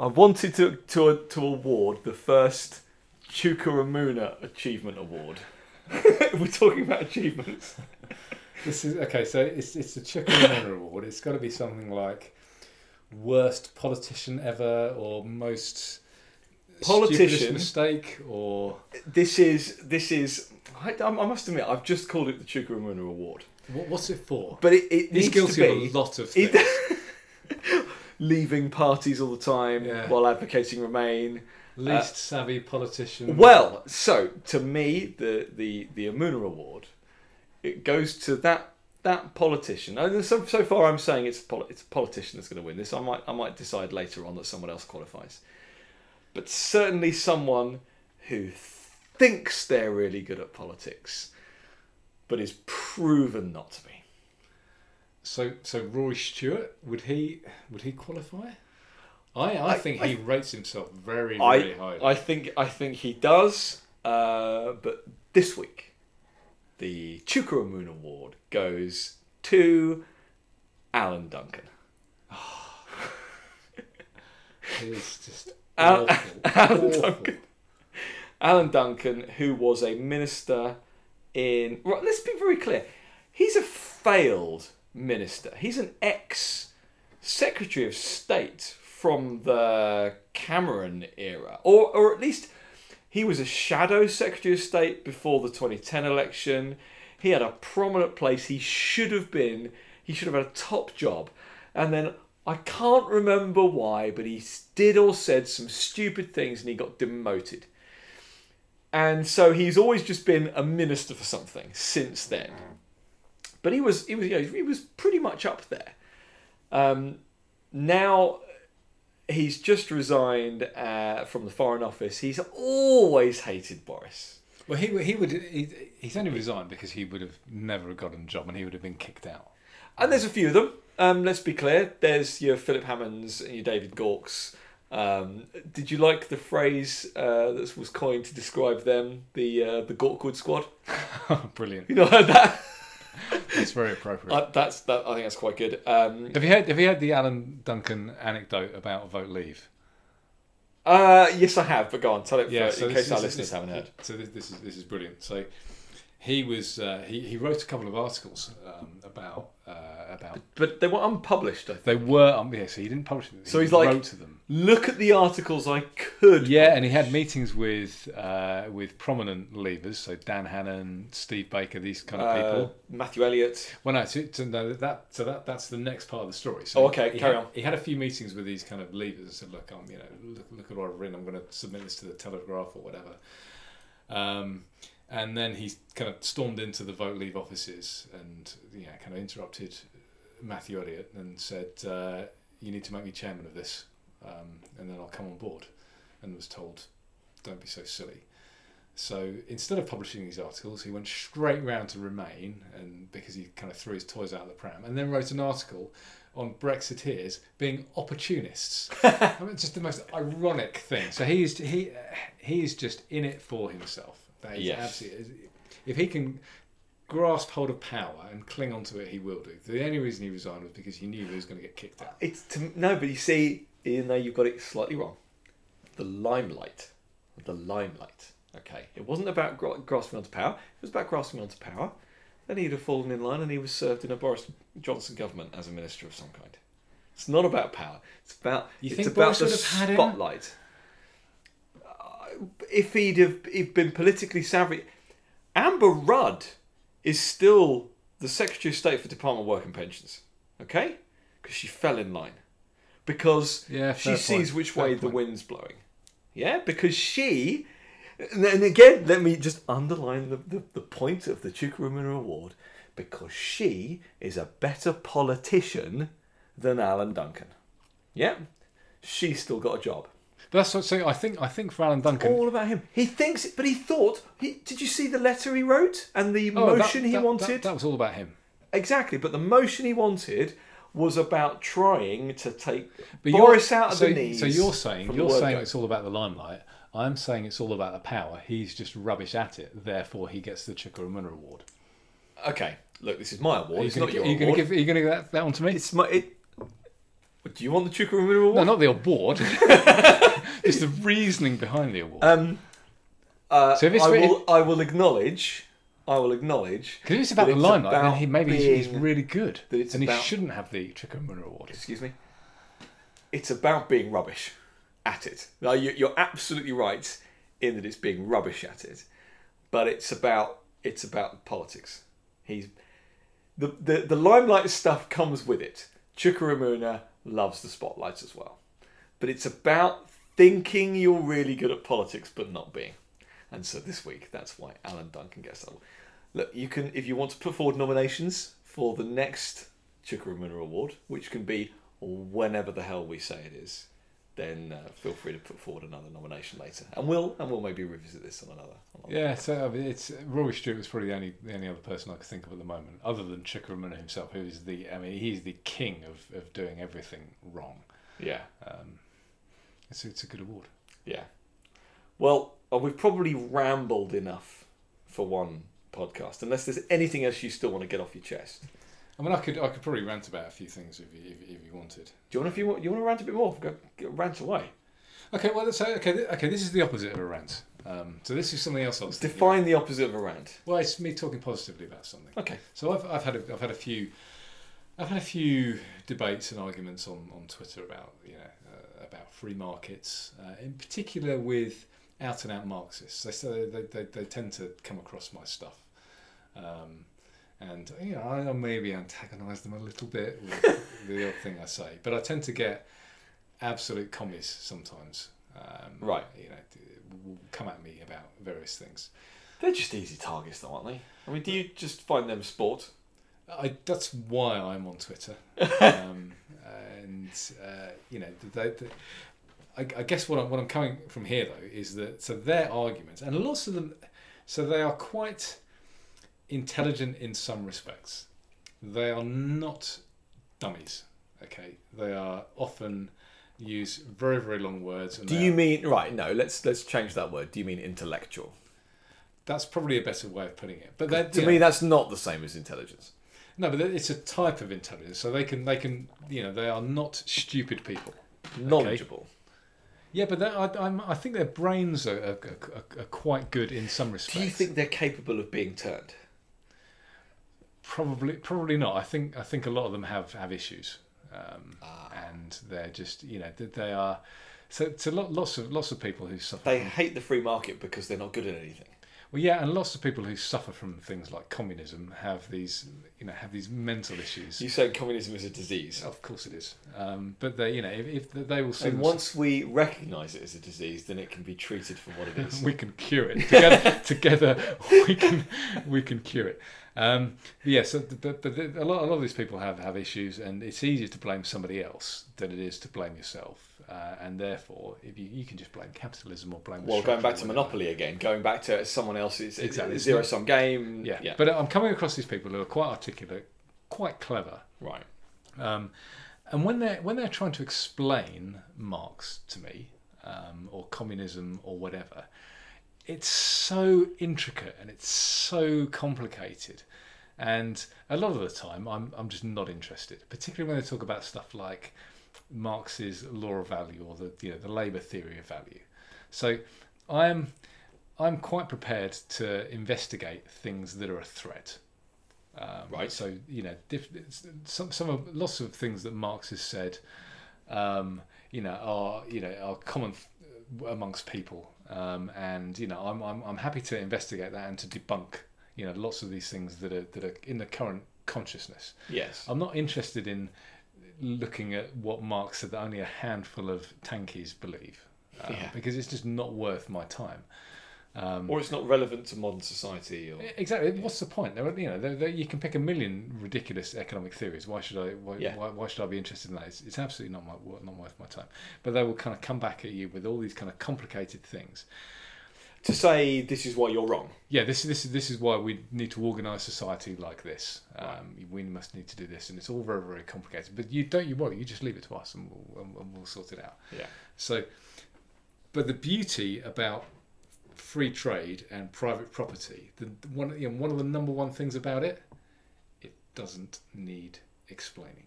I wanted to to to award the first Chuka Umunna Achievement Award. We're talking about achievements. This is okay. So it's it's the Chuka Umunna Award. It's got to be something like worst politician ever, or most Politician. mistake, or This is this is. I, I must admit, I've just called it the Chuka Umunna Award, what, what's it for? but it, it He's needs guilty to of a lot of it- things. leaving parties all the time Yeah. while advocating Remain. Least uh, savvy politician. Well, so to me, the the the Umunna Award, it goes to that that politician. And so, so far, I'm saying it's poli- it's a politician that's going to win this. I might I might decide later on that someone else qualifies, but certainly someone who thinks they're really good at politics, but is proven not to be. So, so Rory Stewart would he would he qualify? I I, I- think I- he rates himself very I very highly. I think I think he does. Uh, but this week, the Chuka Umunna Award goes to Alan Duncan. Oh. It's just Al- awful. Alan awful. Duncan. Alan Duncan, who was a minister in. Right, let's be very clear. He's a failed minister. He's an ex Secretary of State from the Cameron era, or or at least he was a shadow Secretary of State before the 2010 election. He had a prominent place. He should have been. He should have had a top job, and then I can't remember why, but he did or said some stupid things, and he got demoted. And so he's always just been a minister for something since then. But he was he was you know, he was pretty much up there. Um, now he's just resigned uh, from the Foreign Office. He's always hated Boris. Well, he he would he, he's only resigned because he would have never gotten a job and he would have been kicked out. And there's a few of them. Um, let's be clear. There's your Philip Hammonds and your David Gaukes. Um, did you like the phrase uh, that was coined to describe them, the uh, the Gaukeward Squad? Brilliant. You know heard that? That's very appropriate. Uh, that's that. I think that's quite good. Um, have you heard Have you heard the Alan Duncan anecdote about vote leave? uh, yes, I have. But go on, tell it Yeah, for, so in case our listeners this- haven't heard. So this, this is this is brilliant. So he was uh, he he wrote a couple of articles um, about uh, about But they were unpublished. I think. they were um, yeah. So he didn't publish them. So he he's like- wrote to them. Look at the articles I could. Yeah, and he had meetings with uh, with prominent leavers, so Dan Hannan, Steve Baker, these kind of uh, people. Matthew Elliott. Well, no, to, to know that so that that's the next part of the story. Oh, So okay, he carry had, on. He had a few meetings with these kind of leaders and said, "Look, I'm you know look, look at what I've written. I'm going to submit this to the Telegraph or whatever." Um, and then he kind of stormed into the vote leave offices and you know kind of interrupted Matthew Elliott and said, uh, "You need to make me chairman of this, um, and then I'll come on board." And was told, "Don't be so silly." So instead of publishing these articles, he went straight round to Remain, and because he kind of threw his toys out of the pram, and then wrote an article on Brexiteers being opportunists. I mean, just the most ironic thing. So he's he he is just in it for himself. That is Yes. absolutely. If he can grasp hold of power and cling onto it, he will do. The only reason he resigned was because he knew he was going to get kicked out. It's to, no, but you see, even though you've got it slightly wrong, the limelight, the limelight. Okay, it wasn't about gra- grasping onto power. It was about grasping onto power. Then he'd have fallen in line, and he was served in a Boris Johnson government as a minister of some kind. It's not about power. It's about You it's think about Boris the would have had him? spotlight. Uh, if he'd have if been politically savvy, Amber Rudd is still the Secretary of State for Department of Work and Pensions. Okay, because she fell in line because Yeah, she fair sees which fair way the wind's blowing. Yeah, because she, and again, let me just underline the, the, the point of the Chuka Umunna Award because she is a better politician than Alan Duncan. Yeah, she's still got a job. But that's what. So I think I think for Alan Duncan, All about him. He thinks, but he thought. He did you see the letter he wrote and the Oh, that- motion he that- wanted? That, that was all about him. Exactly, but the motion he wanted was about trying to take But Boris out of so, the knees. So you're saying you're saying go. it's all about the limelight. I'm saying it's all about the power. He's just rubbish at it. Therefore, he gets the Chuka Umunna Award. okay. Look, this is my award. Are you It's going not to your are you award. going to give? Are going to give that, that one to me? It's my. It, do you want the Chuka Umunna award? no, not the award. it's the reasoning behind the award. Um, uh, So if it's I will. I will acknowledge. I will acknowledge. Because it's about the limelight, about he maybe he's, he's really good, that it's and he shouldn't have the Chuka Umunna Award. Excuse me. It's about being rubbish at it. Now you, you're absolutely right in that it's being rubbish at it, but it's about it's about politics. He's the the, the limelight stuff comes with it. Chuka Umunna loves the spotlight as well, but it's about thinking you're really good at politics but not being. And so this week, that's why Alan Duncan gets that. Look, you can if you want to put forward nominations for the next Chuka Umunna Award, which can be whenever the hell we say it is, then uh, feel free to put forward another nomination later, and we'll and we'll maybe revisit this on another. On another Yeah, so I mean, it's Rory Stewart was probably the only the only other person I could think of at the moment, other than Chuka Umunna himself, who is the I mean he's the king of, of doing everything wrong. yeah, Um, it's it's a good award. yeah. Well, uh, we've probably rambled enough for one podcast. Unless there's anything else you still want to get off your chest. I mean, I could I could probably rant about a few things if you, if, if you wanted. Do you want if you want you want to rant a bit more? Go, go rant away. Okay, well, so okay, okay. This is the opposite of a rant. Um, so this is something else I was. Define the opposite of a rant. Well, it's me talking positively about something. Okay. So I've, I've had a, I've had a few I've had a few debates and arguments on, on Twitter about you know uh, about free markets, uh, in particular with out and out Marxists. They, they, they they tend to come across my stuff, um, and you know I maybe antagonise them a little bit with the odd thing I say, but I tend to get absolute commies sometimes. Um, Right. You know, come at me about various things. They're just easy targets, though, aren't they? I mean, do you just find them sport? I, that's why I'm on Twitter, um, and uh, you know, they, they, I, I guess what I'm what I'm coming from here though is that so their arguments and lots of them, so they are quite intelligent in some respects. They are not dummies. Okay, they are often use very very long words. And Do you mean right? No, let's let's change that word. Do you mean intellectual? That's probably a better way of putting it. But To me, know, that's not the same as intelligence. no, but it's a type of intelligence. So they can they can you know they are not stupid people. Knowledgeable. Yeah, but that, I, I'm, I think their brains are, are, are, are quite good in some respects. Do you think they're capable of being turned? Probably, probably not. I think I think a lot of them have have issues, um, Ah. and they're just you know they- they are. So, so lots of lots of people who suffer. They hate the free market because they're not good at anything. Well, yeah, and lots of people who suffer from things like communism have these you know have these mental issues. You say communism is a disease. Of course, it is. Um, but they you know if, if they will see And once we recognise it as a disease, then it can be treated for what it is. we can cure it together. together, we can we can cure it. Um, yeah, so but, but a lot a lot of these people have have issues, and it's easier to blame somebody else than it is to blame yourself. Uh, and therefore, if you, you can just blame capitalism or blame. the well, going back to. Monopoly again, going back to someone else's Exactly. exactly. zero sum game. Yeah. yeah. but I'm coming across these people who are quite articulate, quite clever, right. Um, and when they're when they're trying to explain Marx to me, um, or communism or whatever, it's so intricate and it's so complicated, and a lot of the time I'm I'm just not interested. Particularly when they talk about stuff like Marx's law of value or the you know the labour theory of value. So I'm I'm quite prepared to investigate things that are a threat. Um, Right. So you know, diff- some some of lots of things that Marx has said, um, you know, are you know are common f- amongst people, um, and you know, I'm, I'm I'm happy to investigate that and to debunk you know lots of these things that are that are in the current consciousness. Yes. I'm not interested in looking at what Marx said that only a handful of tankies believe, um, Yeah. because it's just not worth my time. Um, or it's not relevant to modern society. Or Exactly. What's the point? There, are- you know, you can pick a million ridiculous economic theories. Why should I? Why, Yeah. why, why should I be interested in that? It's, it's absolutely not my not worth my time. But they will kind of come back at you with all these kind of complicated things. To say this is why you're wrong. Yeah, this is this is this is why we need to organise society like this. Um, We must need to do this, and it's all very very complicated. But you don't you worry. You just leave it to us, and we'll, and and we'll sort it out. Yeah. So, but the beauty about free trade and private property, the the one you know, one of the number one things about it, it doesn't need explaining.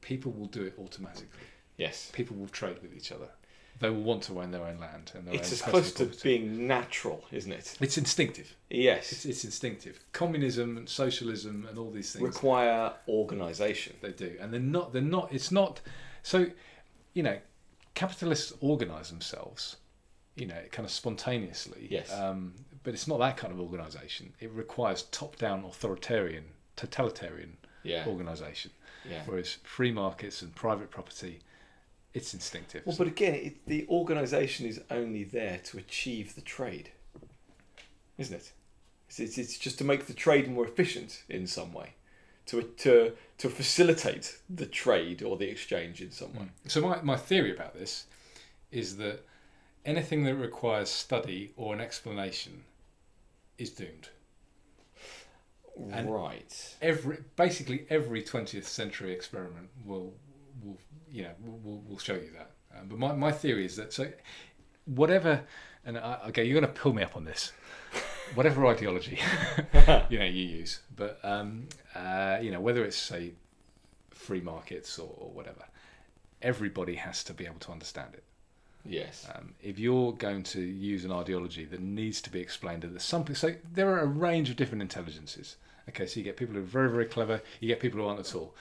People will do it automatically. Yes. People will trade with each other. They will want to own their own land and their It's as close to property. being natural, isn't it? It's instinctive. Yes. It's, it's instinctive. Communism and socialism and all these things Require organisation. they do, and they're not. They're not. It's not. So, you know, capitalists organise themselves, you know, kind of spontaneously. Yes. Um, but it's not that kind of organisation. It requires top-down, authoritarian, totalitarian Yeah. organisation. Yeah. Whereas free markets and private property, it's instinctive. Well, but again, it, the organisation is only there to achieve the trade, isn't it? It's, it's, it's just to make the trade more efficient in some way, to to to facilitate the trade or the exchange in some way. Hmm. So my, my theory about this is that anything that requires study or an explanation is doomed. And- right. Every basically every twentieth century experiment will will you know we'll, will show you that. Um, but my, my theory is that so whatever and I, okay you're going to pull me up on this. Whatever ideology you know you use, but um, uh, you know whether it's say free markets or, or whatever, everybody has to be able to understand it. Yes. Um, if you're going to use an ideology that needs to be explained, that there's something. So there are a range of different intelligences. Okay, so you get people who are very, very clever. You get people who aren't at all.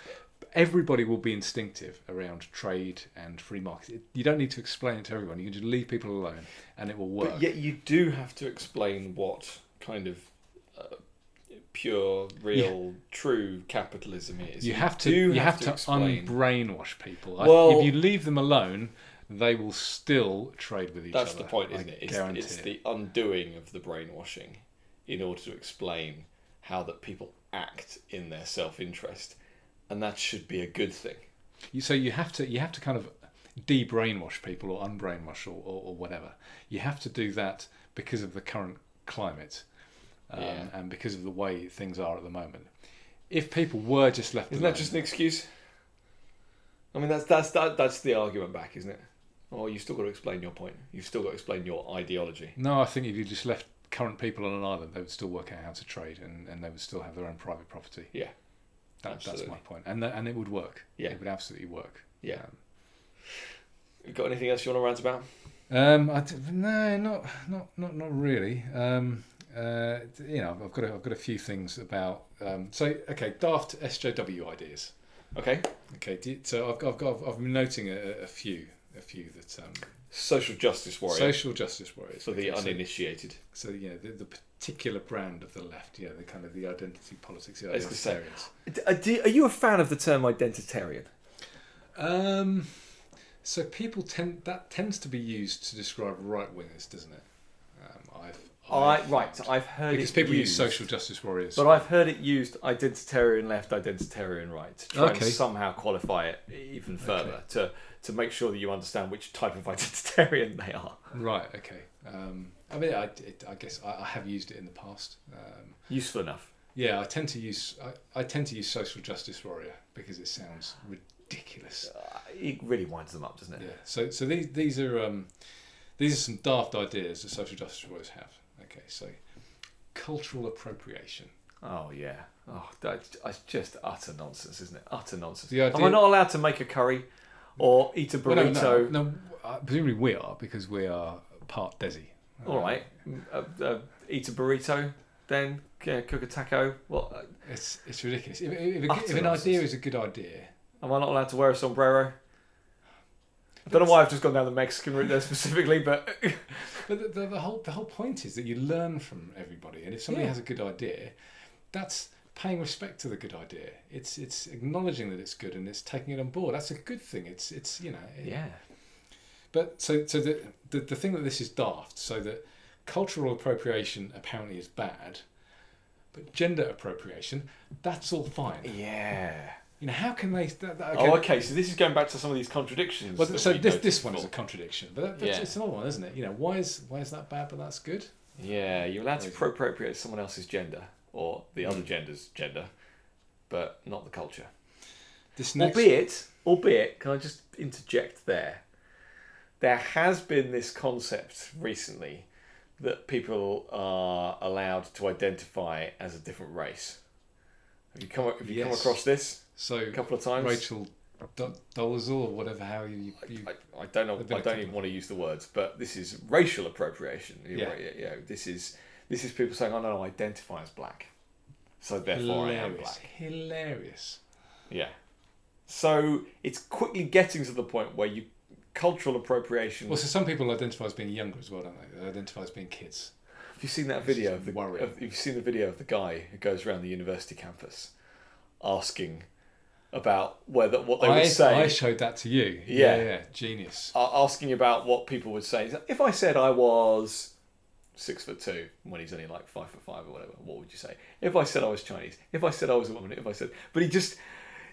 Everybody will be instinctive around trade and free market. You don't need to explain it to everyone. You can just leave people alone, and it will work. But yet you do have to explain what kind of uh, pure, real, true capitalism is. you have to. You have, to, explain. unbrainwash people. I- if you leave them alone, they will still trade with each That's other. That's the point, isn't it? It's, guarantee it's it. the undoing of the brainwashing in order to explain how that people act in their self-interest, and that should be a good thing. You, so you have to you have to kind of de-brainwash people or unbrainwash or, or, or whatever. You have to do that because of the current climate um, Yeah. and because of the way things are at the moment. If people were just left Isn't alone, that just an excuse? I mean, that's that's that, that's the argument back, isn't it? Oh, you've still got to explain your point. You've still got to explain your ideology. no, I think if you just left current people on an island, they would still work out how to trade and, and they would still have their own private property. Yeah, That, that's my point, and that, and it would work. Yeah. it would absolutely work. yeah. Um, You got anything else you want to rant about? Um, I d- no, not not not not really. Um, uh, you know, I've got a, I've got a few things about. Um, so okay, daft SJW ideas. Okay. Okay, you- so I've got, I've got I've been noting a, a few a few that um, Social justice warrior social justice warriors for the okay, so- uninitiated. So, yeah, the, the particular brand of the left, yeah, the kind of the identity politics, the I was gonna say- identitarians. Are you a fan of the term identitarian? Um, so people tend that tends to be used to describe right wingers, doesn't it? Um, I've, I I've right. found. I've heard because it people used, use social justice warriors. but I've heard it used identitarian left, identitarian right to try Okay. and somehow qualify it even further to to make sure that you understand which type of identitarian they are. Right. Okay. Um, I mean, I, it, I guess I, I have used it in the past. Um, Useful enough. yeah, I tend to use I, I tend to use social justice warrior because it sounds ridiculous. Uh, it really winds them up, doesn't it? Yeah. So so these these are um, these are some daft ideas that social justice warriors have. Okay. So cultural appropriation. Oh yeah. Oh, that's just utter nonsense, isn't it? Utter nonsense. Idea- Am I not allowed to make a curry or eat a Well, no, burrito? no, no, uh, presumably we are because we are part Desi. All right. Uh, uh, eat a burrito, then yeah, cook a taco. What? uh, It's it's ridiculous. If, if, if, if an idea is a good idea, Am I not allowed to wear a sombrero? I don't know why I've just gone down the Mexican route there specifically, but But the, the, the whole the whole point is that you learn from everybody, and if somebody Yeah. has a good idea, that's paying respect to the good idea. It's it's acknowledging that it's good and it's taking it on board. That's a good thing. It's it's you know. it- yeah, But so so the, the the thing that this is daft. So that cultural appropriation apparently is bad, but gender appropriation that's all fine. yeah. You know how can they? That, that, Oh, okay. So this is going back to some of these contradictions. Well, so this this one is a contradiction, but that, that's, Yeah. it's another one, isn't it? You know, why is why is that bad, but that's good? Yeah, you're allowed to appropriate someone else's gender or the other gender's gender, but not the culture. This next, Albeit, albeit, can I just interject there? There has been this concept recently that people are allowed to identify as a different race. Have you come have you come across this so a couple of times? Rachel Do- Dolezal or whatever how you, you I, I don't know. I don't even want to use the words, but this is racial appropriation. Yeah. know, this is this is people saying, "Oh no, I identify as black, so therefore I am black." hilarious. Yeah. So it's quickly getting to the point where you cultural appropriation. Well, so some people identify as being younger as well, don't they? They identify as being kids. Have you seen that video of the? worrying. Of, have you seen the video of the guy who goes around the university campus, asking about whether what they I, would say? I showed that to you. Yeah. yeah, genius. a- asking about what people would say. If I said I was six foot two when he's only like five foot five or whatever, what would you say? If I said I was Chinese, if I said I was a woman, if I said, but he just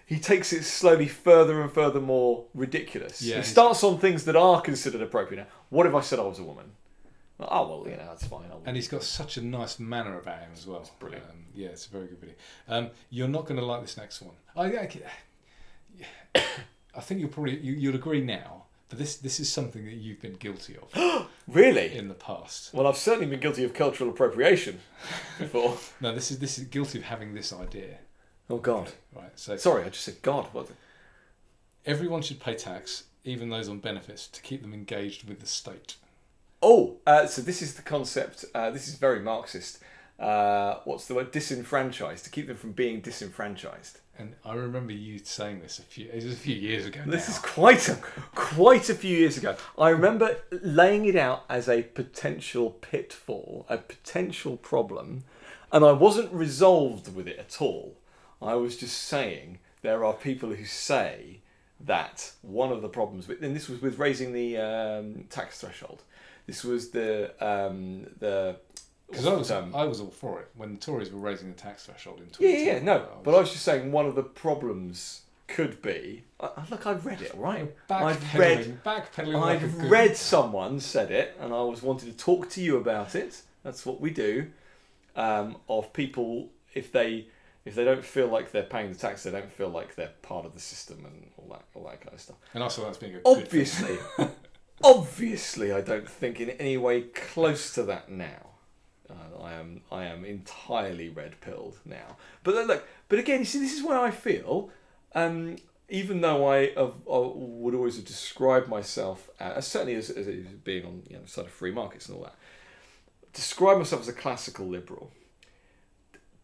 he takes it slowly further and further more ridiculous. Yeah, he starts on things that are considered appropriate. Now, what if I said I was a woman? Oh well, you know that's fine. And he's got such a nice manner about him as well. brilliant. Um, yeah, it's a very good video. Um, you're not going to like this next one. I, I, I think you'll probably you, you'll agree now, but this this is something that you've been guilty of really? in the past. Well, I've certainly been guilty of cultural appropriation before. No, this is this is guilty of having this idea. oh God! Right. So Sorry, I just said God. What? everyone should pay tax, even those on benefits, to keep them engaged with the state. Oh, uh, so this is the concept. Uh, this is very Marxist. Uh, what's the word? Disenfranchised to keep them from being disenfranchised. And I remember you saying this a few it was a few years ago. This now. is quite a quite a few years ago. I remember laying it out as a potential pitfall, a potential problem, and I wasn't resolved with it at all. I was just saying there are people who say that one of the problems with, and this was with raising the um, tax threshold. This was the um, the Because I was, um, I was all for it when the Tories were raising the tax threshold in Yeah, 2010. yeah, yeah, no. I But I was just saying one of the problems could be. Uh, look, I've read it, right? I've read. backpedaling like a I've good- read someone said it, and I was wanted to talk to you about it. That's what we do. Um, of people, if they if they don't feel like they're paying the tax, they don't feel like they're part of the system and all that all that kind of stuff. And I saw that as being a. Obviously, obviously, I don't think in any way close to that now. Uh, I am I am entirely red pilled now. But look, but again, you see, this is where I feel. Um, even though I, have, I would always have described myself as certainly as, as being on you know, the side of free markets and all that, describe myself as a classical liberal.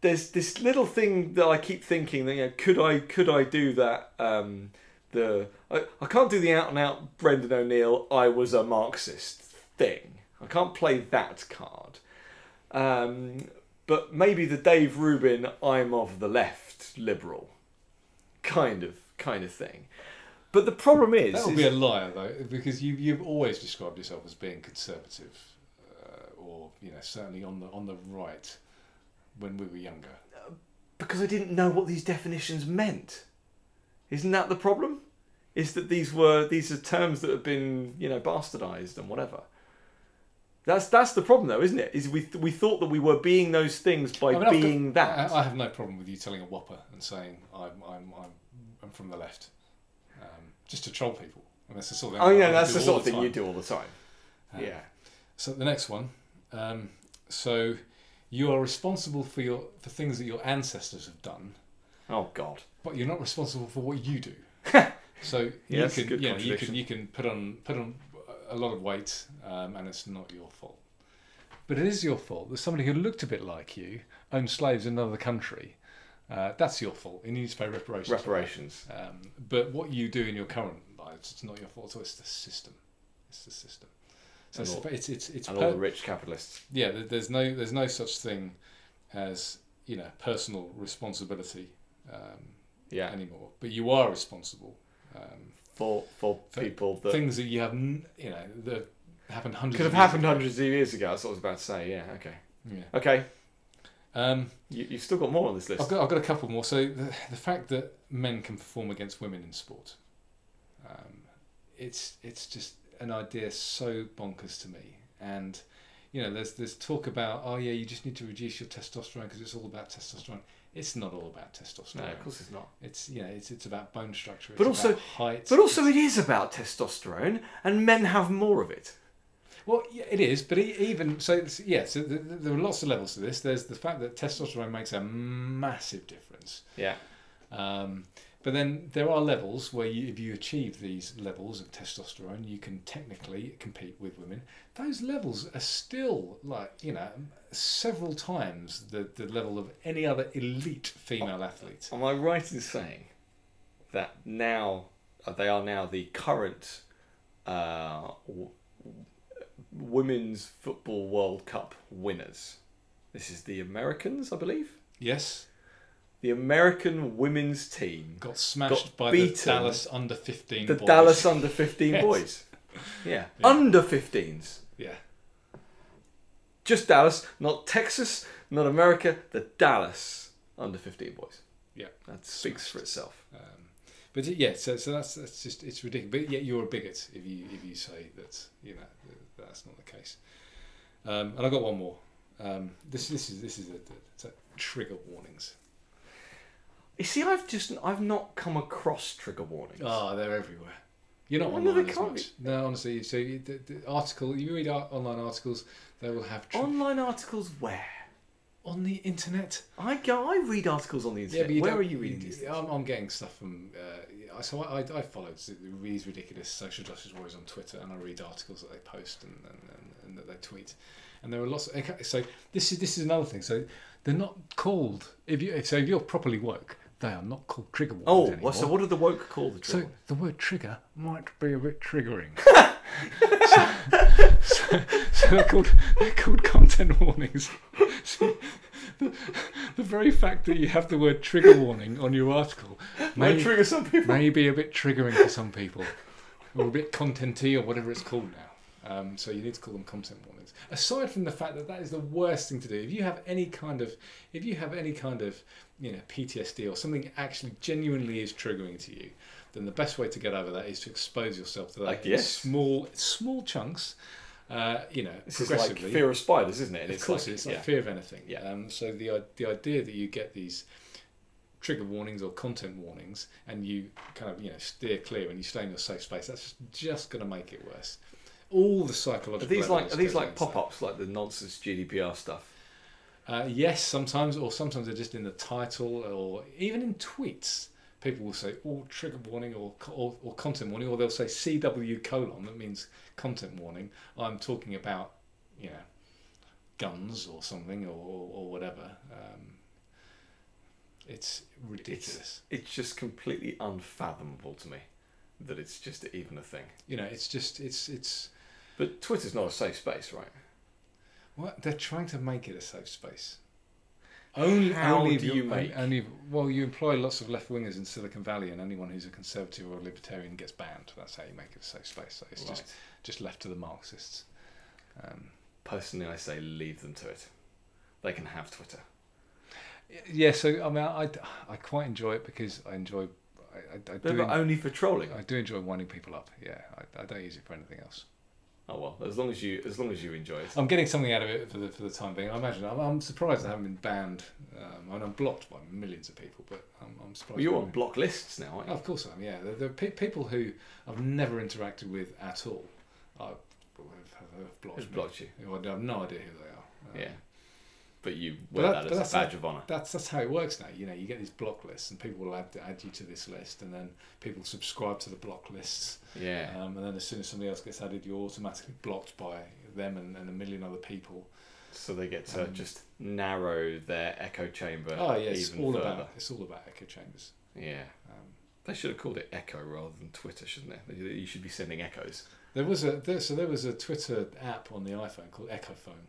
There's this little thing that I keep thinking that you know, could I could I do that? Um, the I, I can't do the out and out Brendan O'Neill. I was a Marxist thing. I can't play that card. Um, but maybe the Dave Rubin I'm of the left liberal kind of kind of thing. But the problem is, That would is- be a liar though, because you you've always described yourself as being conservative, uh, or you know certainly on the on the right when we were younger. because I didn't know what these definitions meant. Isn't that the problem? Is that these were these are terms that have been you know bastardized and whatever. That's that's the problem though, isn't it? Is we we thought that we were being those things by I mean, I've got- being that. I, I have no problem with you telling a whopper and saying I'm I'm I'm, I'm from the left, um, just to troll people. And that's the sort of thing oh yeah, I that's the sort of thing you do all the time. Um, yeah. So the next one. Um, so you are responsible for your for things that your ancestors have done, Oh God. but you're not responsible for what you do. so Yeah, you can you, know, you can you can put on put on a lot of weight, um, and it's not your fault. But it is your fault that somebody who looked a bit like you owned slaves in another country. Uh, that's your fault. You need to pay reparations. Reparations. Um, but what you do in your current lives, it's not your fault. So it's the system. It's the system. So And it's, all- it's it's it's And per- all the rich capitalists. yeah. There's no there's no such thing as you know personal responsibility um, Yeah. anymore. But you are responsible. Um, For for people that things that you have n- you know that happened hundreds could have of years happened ago. hundreds of years ago. That's what I was about to say. Yeah. Okay. Yeah. Okay. Um, You, you've still got more on this list. I've got I've got a couple more. So the the fact that men can perform against women in sport, um, it's it's just an idea so bonkers to me. And you know, there's there's talk about oh yeah, you just need to reduce your testosterone because it's all about testosterone. It's not all about testosterone. No, of course it's not. It's you know, it's it's about bone structure. It's But also- about height. But also, it is about testosterone, and men have more of it. Well, yeah, it is, but even so, it's- yeah. So th- th- there are lots of levels to this. There's the fact that testosterone makes a massive difference. Yeah. Um, but then there are levels where you, if you achieve these levels of testosterone, you can technically compete with women. Those levels are still like you know several times the, the level of any other elite female athlete. Am I right in saying that now uh, they are now the current uh, w- women's football World Cup winners? This is the Americans, I believe. Yes, The American women's team, got smashed Got by the. Dallas under fifteen. the boys. Dallas under 15 Yes. boys. Yeah. Yeah. Under 15s. Yeah, just Dallas, not Texas, not America, the Dallas under 15 boys. Yeah. That speaks for itself. Um, but yeah, so so that's that's just it's ridiculous. But yet you're a bigot if you if you say that you know that's not the case. Um, and I got one more. Um, this this is this is a, it's a trigger warnings. You see, I've just I've not come across trigger warnings. Oh, they're everywhere. You're not no, online as can't much. No, honestly. So you, the, the article you read ar- online articles, they will have tri- Online articles where? on the internet. I go. I read articles on the internet. you where don't- are you reading these? things? I'm, I'm getting stuff from. Uh, so I, I, I follow these ridiculous social justice warriors on Twitter, and I read articles that they post and, and, and, and that they tweet. And there are lots. Of, okay, so this is this is another thing. So they're not called. If you so if you're properly woke, they are not called trigger warnings Oh, anymore. so what do the woke call the trigger? So the word trigger might be a bit triggering. so, so, so they're called they're called content warnings. See, the, the very fact that you have the word trigger warning on your article Might may, trigger some people. may be a bit triggering for some people, or a bit contenty or whatever it's called now. Um, so you need to call them content warnings. Aside from the fact that that is the worst thing to do, if you have any kind of, if you have any kind of, you know, PTSD or something actually genuinely is triggering to you, then the best way to get over that is to expose yourself to that I in small, small chunks. Uh, you know, This is like fear of spiders, isn't it? And Of it's course, like, it's like yeah. fear of anything. Yeah. Um, so the the idea that you get these trigger warnings or content warnings, and you kind of you know steer clear and you stay in your safe space, that's just going to make it worse. All the psychological. Are these like are these like pop-ups, like the nonsense GDPR stuff? Uh, yes, sometimes, or sometimes they're just in the title, or even in tweets. People will say, "Oh, trigger warning," or, or or content warning, or they'll say CW colon. That means content warning. I'm talking about, you know, guns or something, or or, or whatever. Um, it's ridiculous. It's just completely unfathomable to me that it's just even a thing. You know, it's just it's it's. But Twitter's not a safe space, right? What they're trying to make it a safe space. Only, How only do you you make- Only, well, you employ lots of left wingers in Silicon Valley, and anyone who's a conservative or a libertarian gets banned. That's how you make it a safe space. So it's Right. just just left to the Marxists. Um, Personally, I say leave them to it. They can have Twitter. yeah, so I mean, I, I quite enjoy it because I enjoy. I, I, I, But, do, but only for trolling. I do enjoy winding people up. Yeah, I, I don't use it for anything else. Oh well, as long as you as long as you enjoy it. I'm getting something out of it for the for the time being. I imagine I'm, I'm surprised I haven't been banned. Um, and I'm blocked by millions of people, but I'm, I'm surprised. Well, you're on block lists now, aren't Oh, you? of course I am. Yeah, there, there are pe- people who I've never interacted with at all. I have, have, blocked. Blocked you? I have no idea who they are. Um, Yeah. But you But wear that- that, but as that's a badge of honour. That's that's how it works now. You know, you get these block lists, and people will add add you to this list, and then people subscribe to the block lists, Yeah. um, and then as soon as somebody else gets added, you're automatically blocked by them and, and a million other people. So they get to um, just narrow their echo chamber oh yeah, it's all further. about it's all about echo chambers. Yeah. Um, They should have called it Echo rather than Twitter, shouldn't they? You should be sending echoes. There was a there, so there was a Twitter app on the iPhone called Echofon,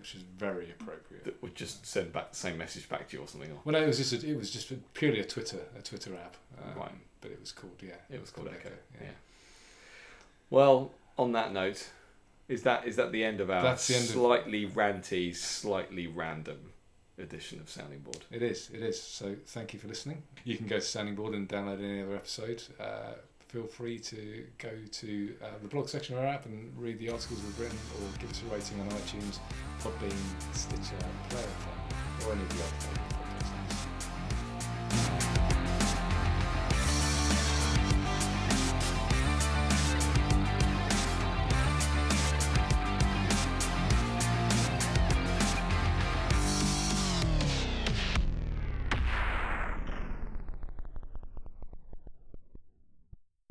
which is very appropriate. that would just send back the same message back to you or something. Or Well, no, it was just a, it was just purely a Twitter a Twitter app, um, Right. But it was called yeah. it was called Echo. yeah. Yeah. Well, on that note, is that is that the end of our That's the end of- slightly ranty, slightly random edition of Sounding Board? It is, it is. So thank you for listening. You can go to Sounding Board and download any other episode. Uh, feel free to go to uh, the blog section of our app and read the articles we've written, or give us a rating on iTunes, Podbean, Stitcher, Player or any of the other